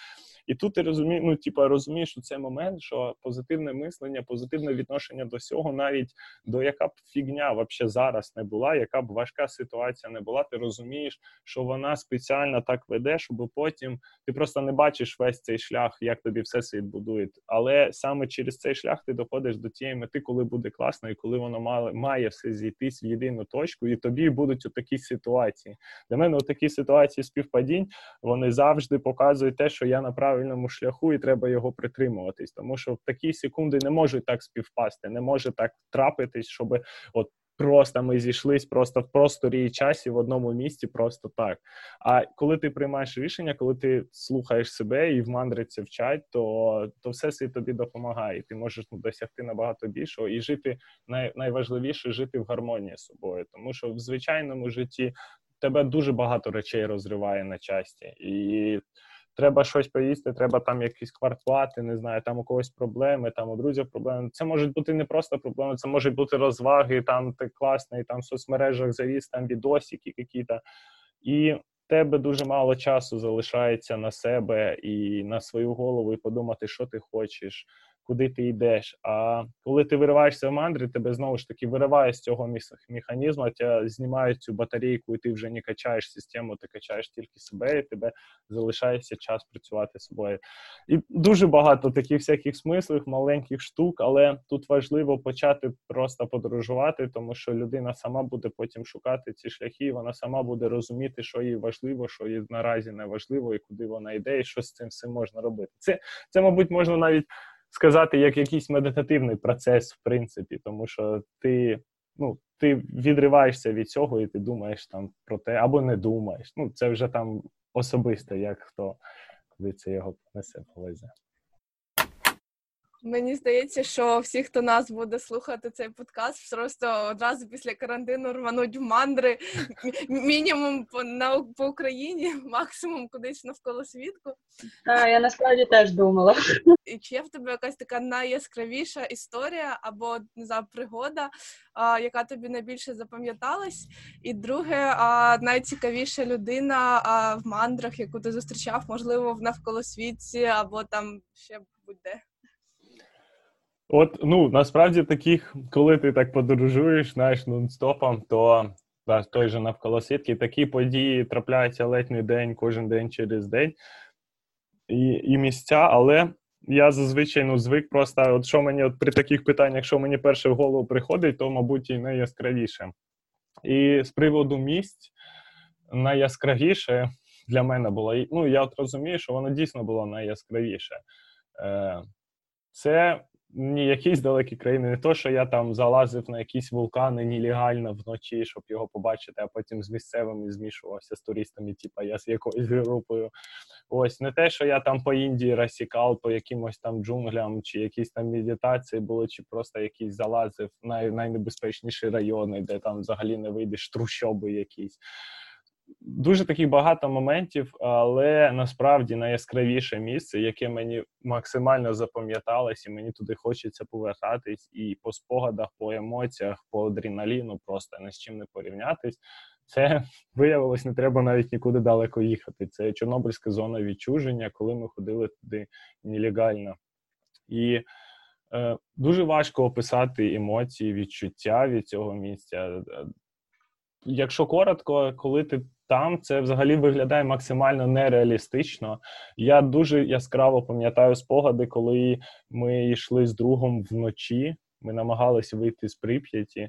І тут ти розумієш, ну типу, розумієш що цей момент, що позитивне мислення, позитивне відношення до всього, навіть до яка б фігня вообще зараз не була, яка б важка ситуація не була. Ти розумієш, що вона спеціально так веде, щоб потім ти просто не бачиш весь цей шлях, як тобі все світ будує. Але саме через цей шлях ти доходиш до тієї мети, коли буде класно, і коли воно має, має все зійтись в єдину точку, і тобі будуть такі ситуації. Для мене такі ситуації співпадінь вони завжди показують те, що я на правильному шляху, і треба його притримуватись, тому що в такі секунди не можуть так співпасти, не може так трапитись, щоб от. Просто ми зійшлись просто в просторі і часі в одному місці, просто так. А коли ти приймаєш рішення, коли ти слухаєш себе і в мандриці вчать, то то все світ тобі допомагає. І Ти можеш досягти набагато більшого і жити най, найважливіше жити в гармонії з собою, тому що в звичайному житті тебе дуже багато речей розриває на часті і треба щось поїсти, треба там якісь квартплати, не знаю, там у когось проблеми, там у друзів проблеми. Це можуть бути не просто проблеми, це можуть бути розваги, там ти класний, там в соцмережах завіс, там відосики які-то. І тебе дуже мало часу залишається на себе і на свою голову, і подумати, що ти хочеш, куди ти йдеш. А коли ти вириваєшся в мандри, тебе знову ж таки вириває з цього механізму, тебе знімають цю батарейку, і ти вже не качаєш систему, ти качаєш тільки себе, і тебе залишається час працювати з собою. І дуже багато таких всяких смислів, маленьких штук, але тут важливо почати просто подорожувати, тому що людина сама буде потім шукати ці шляхи, вона сама буде розуміти, що їй важливо, що їй наразі не важливо, і куди вона йде, і що з цим всім можна робити. Це, Це, мабуть, можна навіть сказати як якийсь медитативний процес, в принципі, тому що ти ну, ти відриваєшся від цього і ти думаєш там про те, або не думаєш. Ну, це вже там особисто, як хто куди це його понесе повезе. Мені здається, що всі, хто нас буде слухати цей подкаст, просто одразу після карантину рвануть в мандри мінімум по на по Україні, максимум кудись навколо світку. Так, я насправді теж думала. І чи є в тебе якась така найяскравіша історія або не знаю, пригода, а, яка тобі найбільше запам'яталась? І друге, а, найцікавіша людина а, в мандрах, яку ти зустрічав, можливо, в навколосвітці або там ще будь-де. От ну насправді таких, коли ти так подорожуєш, знаєш, нон-стопом, то да, той же навколосвітки, такі події трапляються ледь не день, кожен день через день і і місця, але я зазвичай ну, звик просто, от що мені от при таких питаннях, що мені перше в голову приходить, то, мабуть, і найяскравіше. І з приводу місць найяскравіше для мене було. Ну, я от розумію, що воно дійсно було найяскравіше. Е, Це ні якісь далекі країни, не то, що я там залазив на якісь вулкани нелегально вночі, щоб його побачити, а потім з місцевими змішувався з туристами, типа я з якоюсь групою. Ось не те, що я там по Індії розсікав по якимось там джунглям, чи якісь там медитації були, чи просто якісь залазив най, найнебезпечніші райони, де там взагалі не вийдеш трущоби якісь дуже таких багато моментів, але насправді найяскравіше місце, яке мені максимально запам'яталось, і мені туди хочеться повертатись, і по спогадах, по емоціях, по адреналіну, просто ні з чим не порівнятись. Це виявилось, не треба навіть нікуди далеко їхати. Це Чорнобильська зона відчуження, коли ми ходили туди нелегально. І е, дуже важко описати емоції, відчуття від цього місця. Якщо коротко, коли ти там це взагалі виглядає максимально нереалістично. Я дуже яскраво пам'ятаю спогади, коли ми йшли з другом вночі. Ми намагалися вийти з Прип'яті.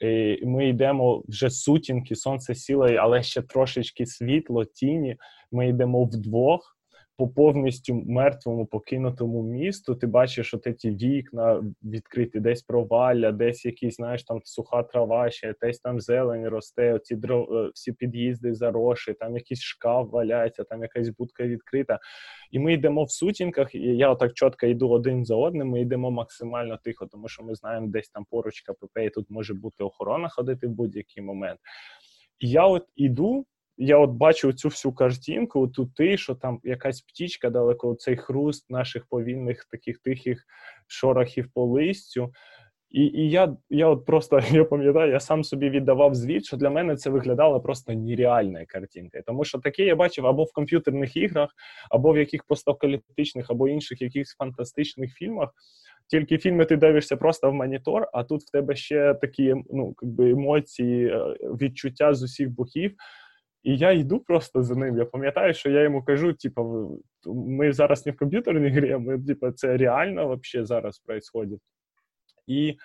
І Ми йдемо вже сутінки, сонце сіло, але ще трошечки світло, тіні. Ми йдемо вдвох по повністю мертвому покинутому місту, ти бачиш, що ті вікна відкриті, десь провалля, десь якісь, знаєш, там суха трава, ще десь там зелень росте, оці дров, е, всі під'їзди зароші, там якийсь шкаф валяється, там якась будка відкрита. І ми йдемо в сутінках, і я отак чітко йду один за одним. Ми йдемо максимально тихо, тому що ми знаємо, десь там поруч КПП, і тут може бути охорона ходити в будь-який момент. І я от іду я от бачу цю всю картинку, тут ти, що там якась птічка далеко, цей хруст наших повільних таких тихих шорохів по листю. І і я я от просто я пам'ятаю, я сам собі віддавав звіт, що для мене це виглядало просто нереальною картинкою. Тому що таке я бачив або в комп'ютерних іграх, або в яких постапокаліптичних, або інших якихось фантастичних фільмах. Тільки фільми ти дивишся просто в монітор, а тут в тебе ще такі ну, якби емоції, е, відчуття з усіх боків. І я йду просто за ним. Я пам'ятаю, що я йому кажу: типу, ми зараз не в комп'ютерній грі, ми, типу, це реально вообще зараз відбувається. І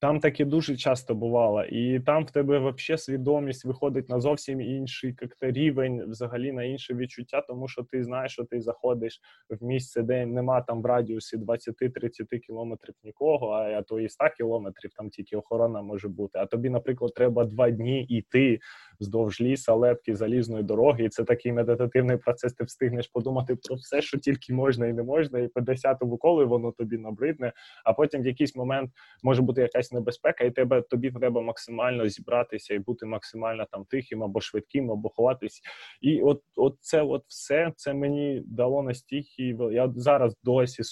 там таке дуже часто бувало, і там в тебе взагалі свідомість виходить на зовсім інший рівень, взагалі на інше відчуття, тому що ти знаєш, що ти заходиш в місце, де нема там в радіусі 20-30 кілометрів нікого, а то і 100 кілометрів там тільки охорона може бути. А тобі, наприклад, треба два дні йти вздовж ліса, лепки, залізної дороги, і це такий медитативний процес. Ти встигнеш подумати про все, що тільки можна і не можна, і по десятому колу воно тобі набридне. А потім в якийсь момент може бути якась небезпека, і тебе тобі треба максимально зібратися і бути максимально там тихим або швидким, або ховатись. І от, от це от все це мені дало настільки. Я зараз досі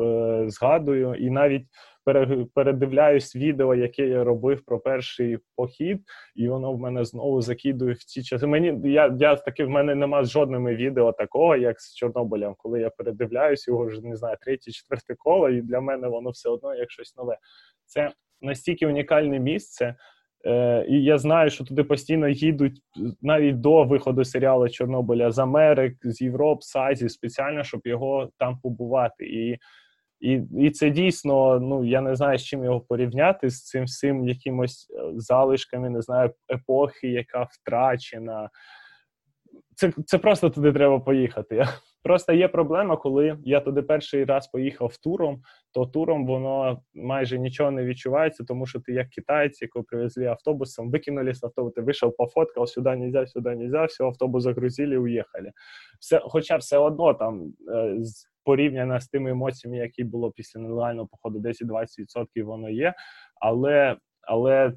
е, згадую, і навіть передивляюсь відео, яке я робив про перший похід, і воно в мене знову закидує в ці часи. Мені я я таки в мене нема жодними відео такого, як з Чорнобилем, коли я передивляюсь його вже не знаю, третє, четверте коло, і для мене воно все одно як щось нове. Це настільки унікальне місце. Е, І я знаю, що туди постійно їдуть навіть до виходу серіалу Чорнобиля з Америк, з Європ, з Азії, спеціально, щоб його там побувати. І і і це дійсно, ну я не знаю, з чим його порівняти з цим всім якимось е, залишками, не знаю, епохи, яка втрачена. Це це просто туди треба поїхати. Просто є проблема, коли я туди перший раз поїхав туром, то туром воно майже нічого не відчувається, тому що ти як китайці, якого привезли автобусом, викинули з автобуса, ти вийшов, пофоткав, сюди нельзя, сюди нельзя, все, автобус загрузили, уїхали. Все, Хоча все одно там е, порівняно з тими емоціями, які було після нелегального походу, 10-20% воно є, але але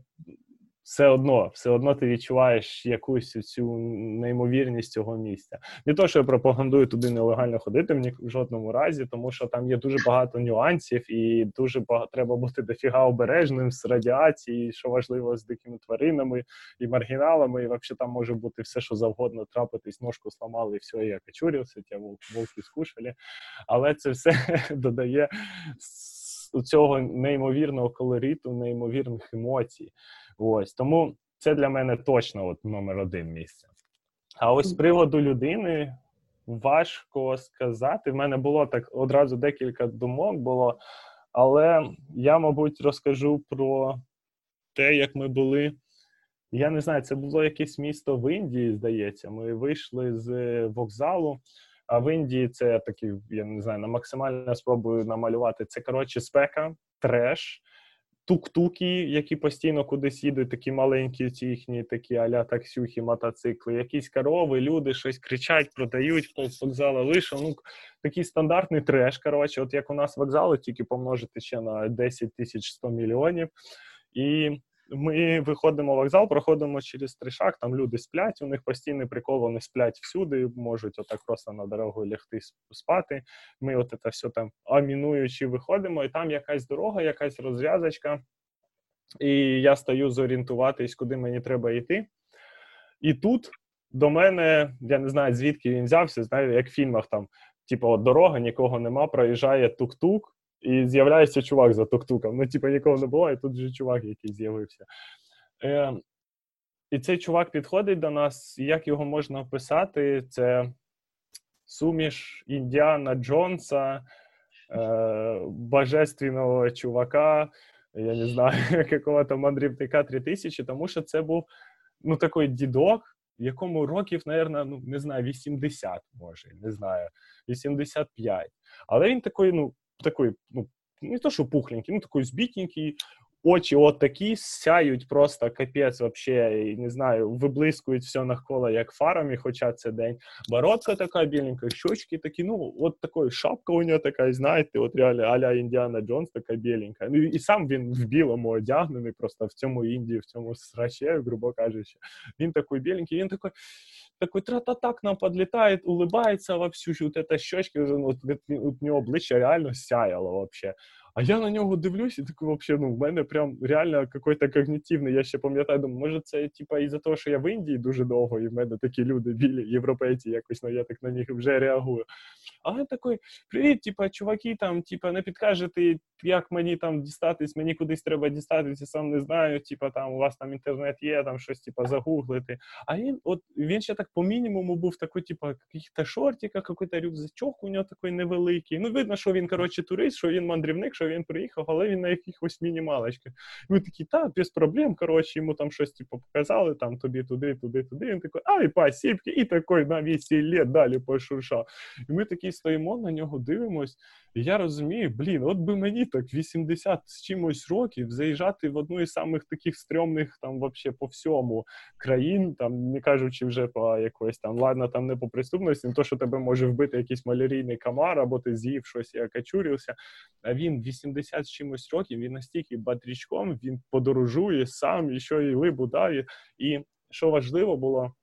все одно все одно ти відчуваєш якусь цю неймовірність цього місця. Не то, що я пропагандую туди нелегально ходити в жодному разі, тому що там є дуже багато нюансів, і дуже багато треба бути дофіга обережним з радіації, що важливо з дикими тваринами і маргіналами. І взагалі там може бути все, що завгодно трапитись, ножку сламали, і все, я качурівся, ті вовки скушали. Але це все додає цього неймовірного колориту, неймовірних емоцій. Ось тому це для мене точно от номер один місце. А ось з приводу людини важко сказати. В мене було так одразу декілька думок було, але я, мабуть, розкажу про те, як ми були Я не знаю, це було якесь місто в Індії, здається. Ми вийшли з вокзалу. А в Індії це такий, я не знаю, на максимально спробую намалювати. Це коротше спека, треш, тук-туки, які постійно кудись їдуть, такі маленькі, ці їхні такі аля таксюхи, мотоцикли, якісь корови, люди щось кричать, продають, з вокзалу вийшов. Ну такий стандартний треш. Коротше, от як у нас вокзали, тільки помножити ще на 10 тисяч 100 мільйонів. І ми виходимо в вокзал, проходимо через тришак, там люди сплять, у них постійний прикол, вони сплять всюди, можуть отак просто на дорогу лягти спати. Ми от це все там амінуючи виходимо, і там якась дорога, якась розв'язочка. І я стаю зорієнтуватись, куди мені треба йти. І тут до мене, я не знаю, звідки він взявся, знаю, як в фільмах там, типу, от дорога, нікого нема, проїжджає тук-тук, і з'являється чувак за тук-туком. Ну, типу, нікого не було, і тут же чувак, який з'явився. Е, І цей чувак підходить до нас. Як його можна описати? Це суміш Індіана Джонса, е, божественного чувака, я не знаю, якого-то мандрівника 3000, тому що це був ну, такий дідок, якому років, наверное, ну, не знаю, 80, може, не знаю, 85. Але він такий, ну, такий, ну, не то, что пухленький, ну такой збітненький, очі от такі сяють просто капець, вообще, і не знаю, виблискують все навколо як фарами, хоча це день. Бородка така біленька, щочки такі, ну, от такої шапка у нього така, знаєте, от реально аля Індіана Джонс така біленька. Ну і сам він в білому одягнений, просто в цьому Індії, в цьому сраче, грубо кажучи. Він такий біленький, він такий такой тра-та-так нам подлетает, улыбается во всю, вот это щечки, вот, у нього обличчя реально сяяло вообще. А я на нього дивлюсь, і такий, вообще, ну, в мене прям реально какой-то когнітивний. Я ще пам'ятаю, думаю, може, це типа із-за того, що я в Індії дуже довго, і в мене такі люди білі, європейці, якось ну, я так на них вже реагую. А він такий, привіт, типа, чуваки, там, типа, не підкажете, як мені там дістатись, мені кудись треба дістатися, сам не знаю, типа там у вас там інтернет є, там щось типа загуглити. А він от він ще так по мінімуму був такий, типа, яких-то шортика, який-то рюкзачок у нього такий невеликий. Ну, видно, що він, коротше, турист, що він мандрівник, що він приїхав, але він на якихось мінімалочках. І ми такі, та, без проблем. Коротше, йому там щось типу, показали, там тобі туди, туди, туди. Він такий, ай, пасібки, і такий на весіллі далі пошуршав. І ми такі стоїмо на нього, дивимось. І я розумію, блін, от би мені так 80 з чимось років заїжджати в одну із самих таких стрьомних там вообще по всьому країн, там не кажучи вже по якоїсь там, ладно, там не по преступності, не то, що тебе може вбити якийсь малярійний комар, або ти з'їв щось і окачурився. А він 80 з чимось років, він настільки батрічком, він подорожує сам, і що і либу дає. І що важливо було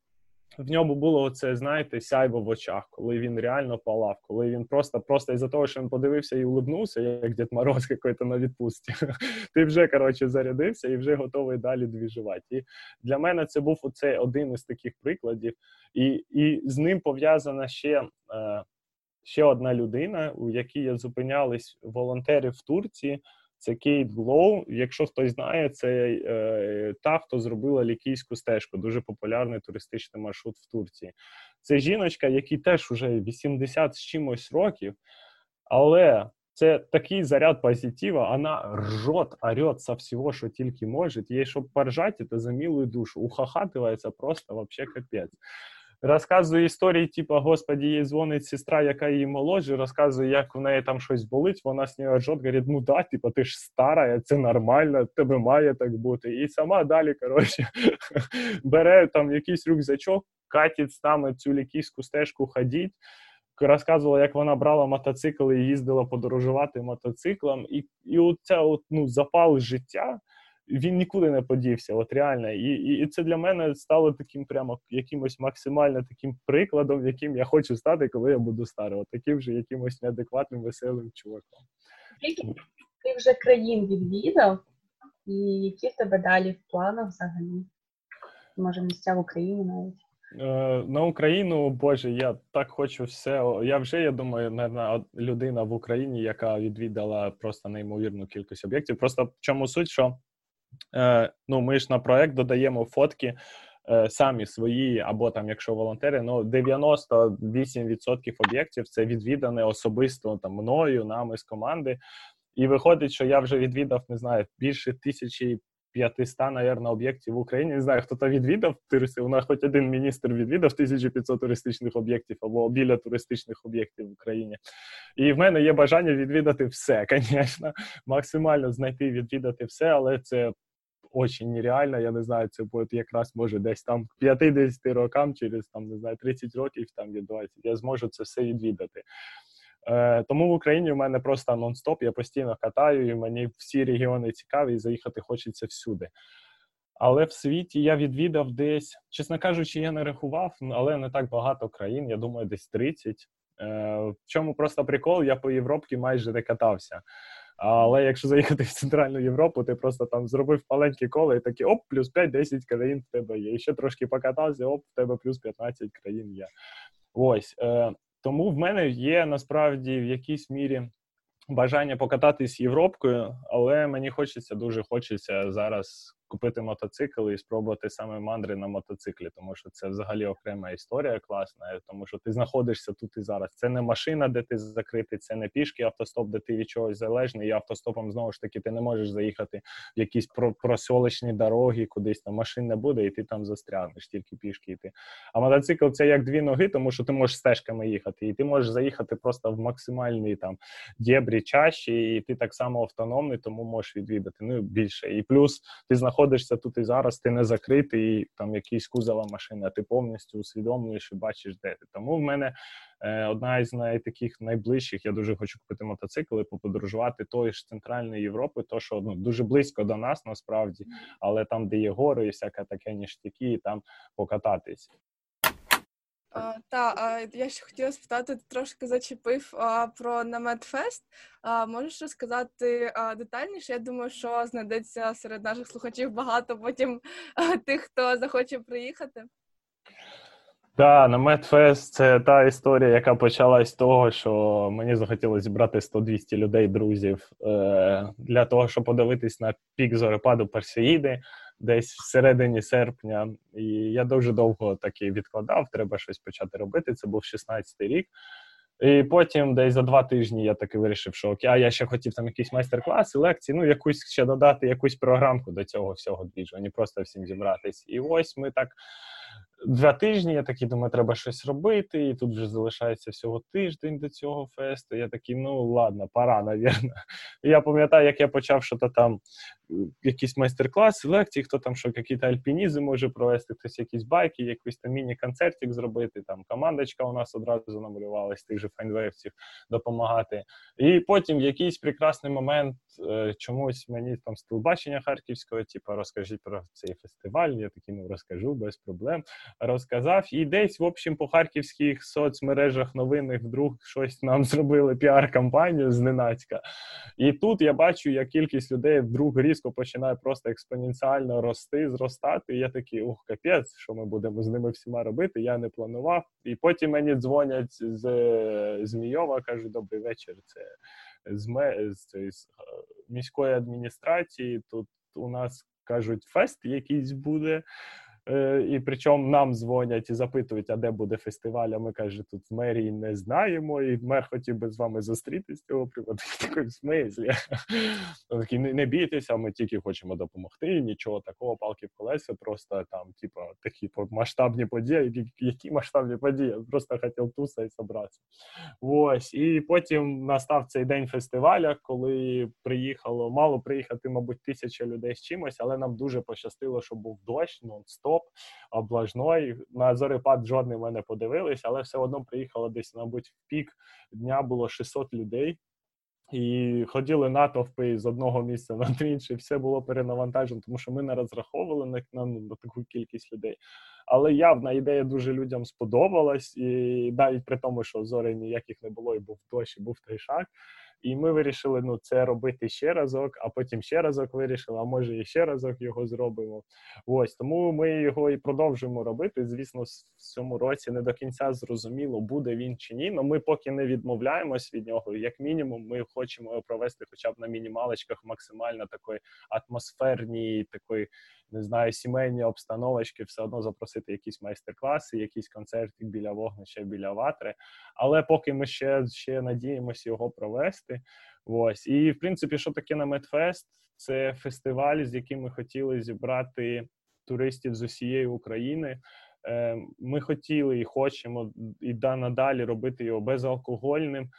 в ньому було це, знаєте, сяйво в очах, коли він реально палав, коли він просто просто із-за того, що він подивився і улибнувся, як Дід Мороз якийсь на відпустці. Ти вже коротше зарядився і вже готовий далі двіжувати. І для мене це був оце один із таких прикладів, і і з ним пов'язана ще. Е, Ще одна людина, у якій зупинялись волонтери в Турції, це Кейт Клоу. Якщо хтось знає, це е, та, хто зробила лікійську стежку, дуже популярний туристичний маршрут в Турції. Це жіночка, якій теж вже 80 з чимось років, але це такий заряд позитива, вона ржет, орет со всього, що тільки може. Їй, щоб поржати, це за милую душу. Ухахатується просто вообще капець розказує історії, типу, господі, їй дзвонить сестра, яка її молодша, розказує, як в неї там щось болить. Вона з нею ржот, говорить, ну да, типу, ти ж стара, це нормально, тебе має так бути. І сама далі, коротше, бере там якийсь рюкзачок, катить нами цю лікійську стежку ходіть. Розказувала, як вона брала мотоцикл і їздила подорожувати мотоциклом, і і оце от, ну, запал життя він нікуди не подівся, от реально. І, і і, це для мене стало таким прямо якимось максимально таким прикладом, яким я хочу стати, коли я буду старий. От таким же якимось неадекватним, веселим чуваком. Ти вже країн відвідав, і які в тебе далі в планах взагалі? Може, місця в Україні навіть? Е, на Україну, Боже, я так хочу все. Я вже я думаю, наверное, людина в Україні, яка відвідала просто неймовірну кількість об'єктів. Просто в чому суть, що ну, ми ж на проект додаємо фотки е, самі свої, або там, якщо волонтери, ну 98% об'єктів це відвідане особисто там мною, нами з команди. І виходить, що я вже відвідав, не знаю, більше тисячі 500, наверное, об'єктів в Україні. Не знаю, хто то відвідав туристів. У нас хоч один міністр відвідав 1500 туристичних об'єктів або біля туристичних об'єктів в Україні. І в мене є бажання відвідати все, звісно, максимально знайти відвідати все, але це. Очень нереально, я не знаю, це буде якраз може десь там 50 рокам, через там не знаю 30 років, там є 20, Я зможу це все відвідати. Е, Тому в Україні у мене просто нон-стоп, я постійно катаю, і мені всі регіони цікаві, і заїхати хочеться всюди. Але в світі я відвідав десь, чесно кажучи, я не рахував, але не так багато країн, я думаю, десь 30. Е, В чому просто прикол, я по Європі майже не катався. Але якщо заїхати в Центральну Європу, ти просто там зробив маленьке коло і такі оп, плюс 5-10 країн в тебе є. І ще трошки покатався, оп, в тебе плюс 15 країн є. Ось. Е, тому в мене є насправді в якійсь мірі бажання покататись Європкою, але мені хочеться дуже хочеться зараз купити мотоцикл і спробувати саме мандри на мотоциклі, тому що це взагалі окрема історія класна, тому що ти знаходишся тут і зараз. Це не машина, де ти закритий, це не пішки автостоп, де ти від чогось залежний. І автостопом знову ж таки ти не можеш заїхати в якісь просьолочні дороги, кудись там машин не буде, і ти там застрягнеш, тільки пішки йти. А мотоцикл це як дві ноги, тому що ти можеш стежками їхати, і ти можеш заїхати просто в максимальні там дєбрі чащі, і ти так само автономний, тому можеш відвідати. Ну більше. І плюс ти знаходишся знаходишся тут і зараз, ти не закритий, і там якийсь кузова машина, ти повністю усвідомлюєш і бачиш, де ти. Тому в мене е, одна із найтаких найближчих, я дуже хочу купити мотоцикл і поподорожувати тої ж центральної Європи, то що ну, дуже близько до нас насправді, але там, де є гори, і всяке таке ніштяки, і там покататись. А, Та я ще хотіла спитати, ти трошки зачепив про наметфест. Можеш розказати детальніше? Я думаю, що знайдеться серед наших слухачів багато потім тих, хто захоче приїхати. Так, наметфест це та історія, яка почалась з того, що мені захотілося зібрати 100-200 людей, друзів, е, для того, щоб подивитись на пік зорепаду Персеїди десь всередині серпня, і я дуже довго таки відкладав. Треба щось почати робити. Це був 16-й рік. І потім, десь за два тижні, я таки вирішив, що окей, а я ще хотів там якісь майстер-класи, лекції, ну якусь ще додати якусь програмку до цього всього двіжу, а не просто всім зібратись. І ось ми так два тижні. Я такий думаю, треба щось робити, і тут вже залишається всього тиждень до цього фесту. Я такий, ну ладно, пора, навірно. Я пам'ятаю, як я почав що то там якісь майстер-класи, лекції, хто там що якісь альпінізи може провести, хтось якісь байки, якийсь там міні-концертик зробити. Там командочка у нас одразу намалювалась, тих же файнвейвців допомагати. І потім якийсь прекрасний момент е, чомусь мені там з телебачення харківського, типу, розкажіть про цей фестиваль. Я такий ну розкажу без проблем. Розказав. І десь, в общем, по харківських соцмережах новинних вдруг щось нам зробили піар-кампанію зненацька. І тут я бачу, як кількість людей вдруг різко починає просто експоненціально рости, зростати. І я такий, ух, капець, що ми будемо з ними всіма робити. Я не планував. І потім мені дзвонять з Змійова, кажуть, добрий вечір. Це з, з, з, з міської адміністрації. Тут у нас кажуть, фест якийсь буде. Е, і причому нам дзвонять і запитують, а де буде фестиваль. А ми каже, тут в мерії не знаємо, і мер хотів би з вами зустрітися з цього приводу. Такий в смислі. Такий, не, бійтеся, ми тільки хочемо допомогти. Нічого такого, палки в колеса, просто там, типу, такі масштабні події. Які, масштабні події? Просто хотів туса і зібратися. Ось. І потім настав цей день фестиваля, коли приїхало, мало приїхати, мабуть, тисяча людей з чимось, але нам дуже пощастило, що був дощ, ну стоп, облажной. На зорепад жодний мене не подивились, але все одно приїхало десь, мабуть, в пік дня було 600 людей. І ходили натовпи з одного місця на інше, все було перенавантажено, тому що ми не розраховували на, на, на таку кількість людей. Але явна ідея дуже людям сподобалась, і навіть при тому, що зори ніяких не було, і був дощ, і був тришак. І ми вирішили ну, це робити ще разок, а потім ще разок вирішили, а може і ще разок його зробимо. Ось тому ми його і продовжуємо робити. Звісно, в цьому році не до кінця зрозуміло, буде він чи ні. але ми поки не відмовляємось від нього. Як мінімум, ми хочемо його провести, хоча б на мінімалочках, максимально такої атмосферній, такої не знаю, сімейні обстановочки, все одно запросити якісь майстер-класи, якісь концерти біля вогнища, біля ватри. Але поки ми ще ще надіємося його провести. Ось і в принципі, що таке наметфест? Це фестиваль, з яким ми хотіли зібрати туристів з усієї України. Е, ми хотіли і хочемо і надалі робити його безалкогольним.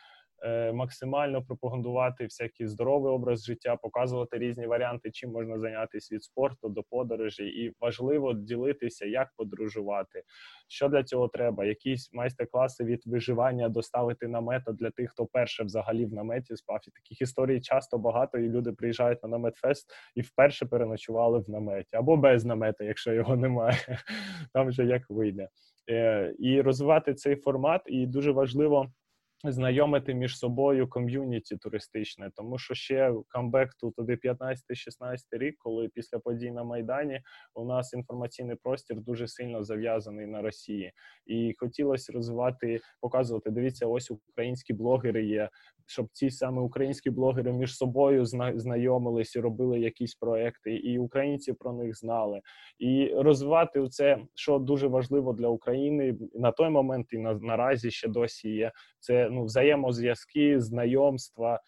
Е, максимально пропагандувати всякий здоровий образ життя, показувати різні варіанти, чим можна зайнятися від спорту до подорожі, і важливо ділитися, як подорожувати. Що для цього треба? Якісь майстер-класи від виживання доставити намета для тих, хто перше взагалі в наметі спав. І таких історій часто багато, і люди приїжджають на наметфест і вперше переночували в наметі або без намета, якщо його немає. Там вже як вийде. Е, і розвивати цей формат, і дуже важливо знайомити між собою ком'юніті туристичне, тому що ще камбек тут туди 15-16 рік, коли після подій на Майдані у нас інформаційний простір дуже сильно зав'язаний на Росії, і хотілося розвивати, показувати. Дивіться, ось українські блогери є. Щоб ці саме українські блогери між собою знайомились і робили якісь проекти, і українці про них знали, і розвивати це, що дуже важливо для України на той момент, і на наразі ще досі є це ну взаємозв'язки, знайомства.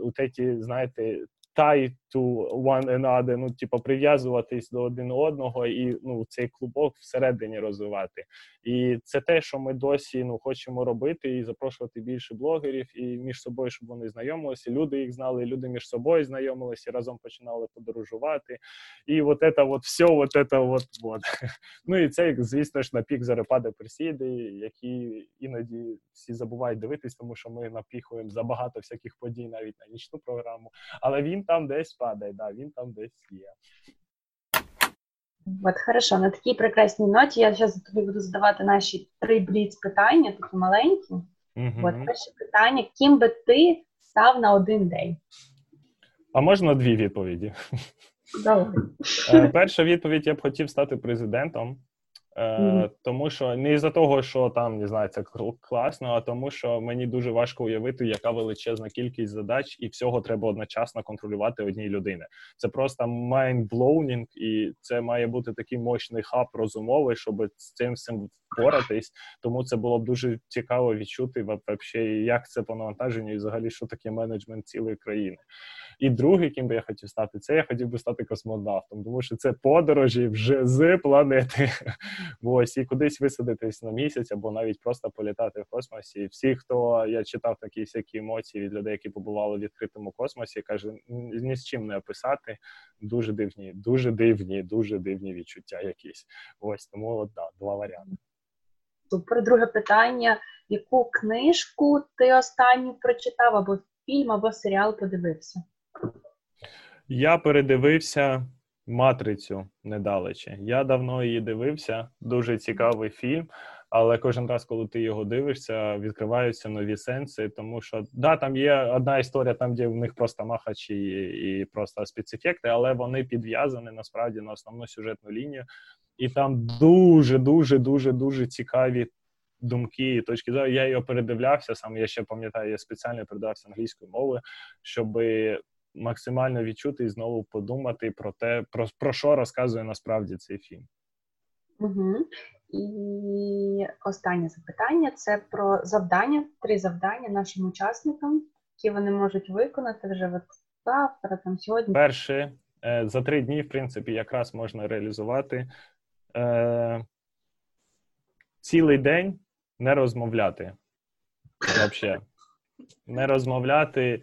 от ті, знаєте, tie to one another, ну, типу, прив'язуватись до один одного і ну, цей клубок всередині розвивати. І це те, що ми досі ну, хочемо робити, і запрошувати більше блогерів, і між собою, щоб вони знайомилися. Люди їх знали, люди між собою знайомилися, разом починали подорожувати. І от це от все, от це от, от. Ну і це, звісно ж, на пік зарепади Персіди, які іноді всі забувають дивитись, тому що ми напіхуємо забагато всяких подій навіть на нічну програму. Але він там десь падає, да, він там десь є. От хорошо, на такій прекрасній ноті я зараз тобі буду задавати наші три бліц питання, такі маленькі. Угу. От перше питання: ким би ти став на один день? А можна дві відповіді? Давай. Е, перша відповідь: я б хотів стати президентом. Е, Тому що не із-за того, що там не знаю, це класно, а тому, що мені дуже важко уявити, яка величезна кількість задач, і всього треба одночасно контролювати одній людини. Це просто майндблоунінг, і це має бути такий мощний хаб розумовий, щоб з цим всім впоратись. Тому це було б дуже цікаво відчути вообще, як це по навантаженню, і взагалі що таке менеджмент цілої країни. І другий, ким би я хотів стати, це я хотів би стати космонавтом, тому що це подорожі вже з планети. Ось і кудись висадитись на місяць або навіть просто політати в космосі. Всі, хто я читав такі всякі емоції від людей, які побували в відкритому космосі, каже, ні з чим не описати. Дуже дивні, дуже дивні, дуже дивні відчуття. Якісь ось тому от, да, два варіанти. Супер. Друге питання: яку книжку ти останню прочитав, або фільм, або серіал подивився? Я передивився матрицю недалече. Я давно її дивився, дуже цікавий фільм. Але кожен раз, коли ти його дивишся, відкриваються нові сенси. Тому що да, там є одна історія, там де в них просто махачі і, і просто спецефекти, але вони підв'язані насправді на основну сюжетну лінію, і там дуже, дуже, дуже, дуже цікаві думки і точки зору. Я його передивлявся сам. Я ще пам'ятаю, я спеціально передавався англійською мовою, щоб максимально відчути і знову подумати про те, про, про що розказує насправді цей фільм. Угу. І останнє запитання це про завдання, три завдання нашим учасникам, які вони можуть виконати вже от завтра, там сьогодні. Перше, е, за три дні, в принципі, якраз можна реалізувати е, цілий день не розмовляти. Взагалі. Не розмовляти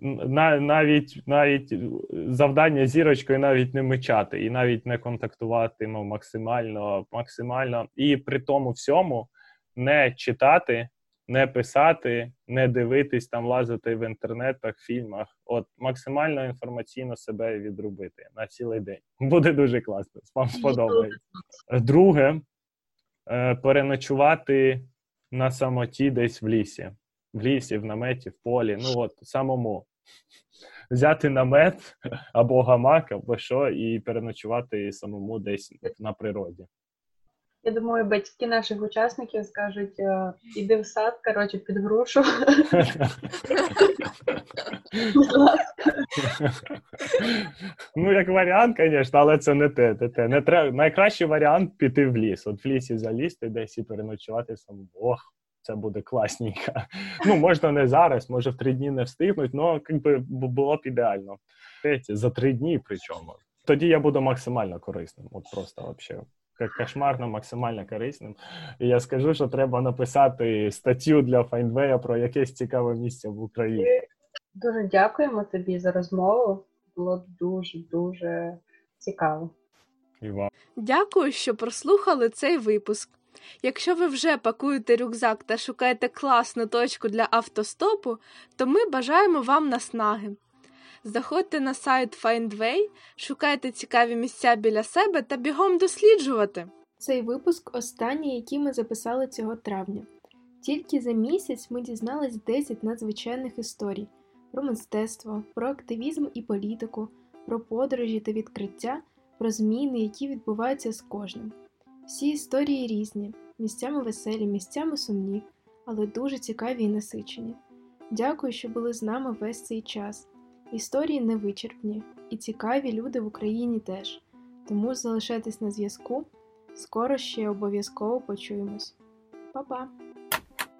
навіть навіть завдання зірочкою навіть не мечати і навіть не контактувати ну, максимально максимально. І при тому всьому не читати, не писати, не дивитись там, лазити в інтернетах, фільмах. От максимально інформаційно себе відробити на цілий день. Буде дуже класно. Вам сподобається. Друге, е, переночувати на самоті десь в лісі. В лісі, в наметі, в полі. Ну от самому взяти намет або гамак, або що, і переночувати самому десь на природі. Я думаю, батьки наших учасників скажуть: е, іди в сад, коротше, під грушу. Ну, як варіант, звісно, але це не те. те, те. Не треба. Найкращий варіант піти в ліс. От в лісі залізти десь і переночувати самому. Ох, це буде класненько. Ну, можна не зараз, може в три дні не встигнуть, але якби було б ідеально. Третє, За три дні причому. Тоді я буду максимально корисним. От просто взагалі. Кошмарно, максимально корисним. І я скажу, що треба написати статтю для Файндвея про якесь цікаве місце в Україні. Дуже дякуємо тобі за розмову. Було дуже дуже цікаво. І вам. Дякую, що прослухали цей випуск. Якщо ви вже пакуєте рюкзак та шукаєте класну точку для автостопу, то ми бажаємо вам наснаги. Заходьте на сайт Findway, шукайте цікаві місця біля себе та бігом досліджувати. Цей випуск останній, який ми записали цього травня. Тільки за місяць ми дізнались 10 надзвичайних історій про мистецтво, про активізм і політику, про подорожі та відкриття, про зміни, які відбуваються з кожним. Всі історії різні, місцями веселі, місцями сумні, але дуже цікаві і насичені. Дякую, що були з нами весь цей час. Історії невичерпні і цікаві люди в Україні теж. Тому залишайтесь на зв'язку. Скоро ще обов'язково почуємось. Па-па!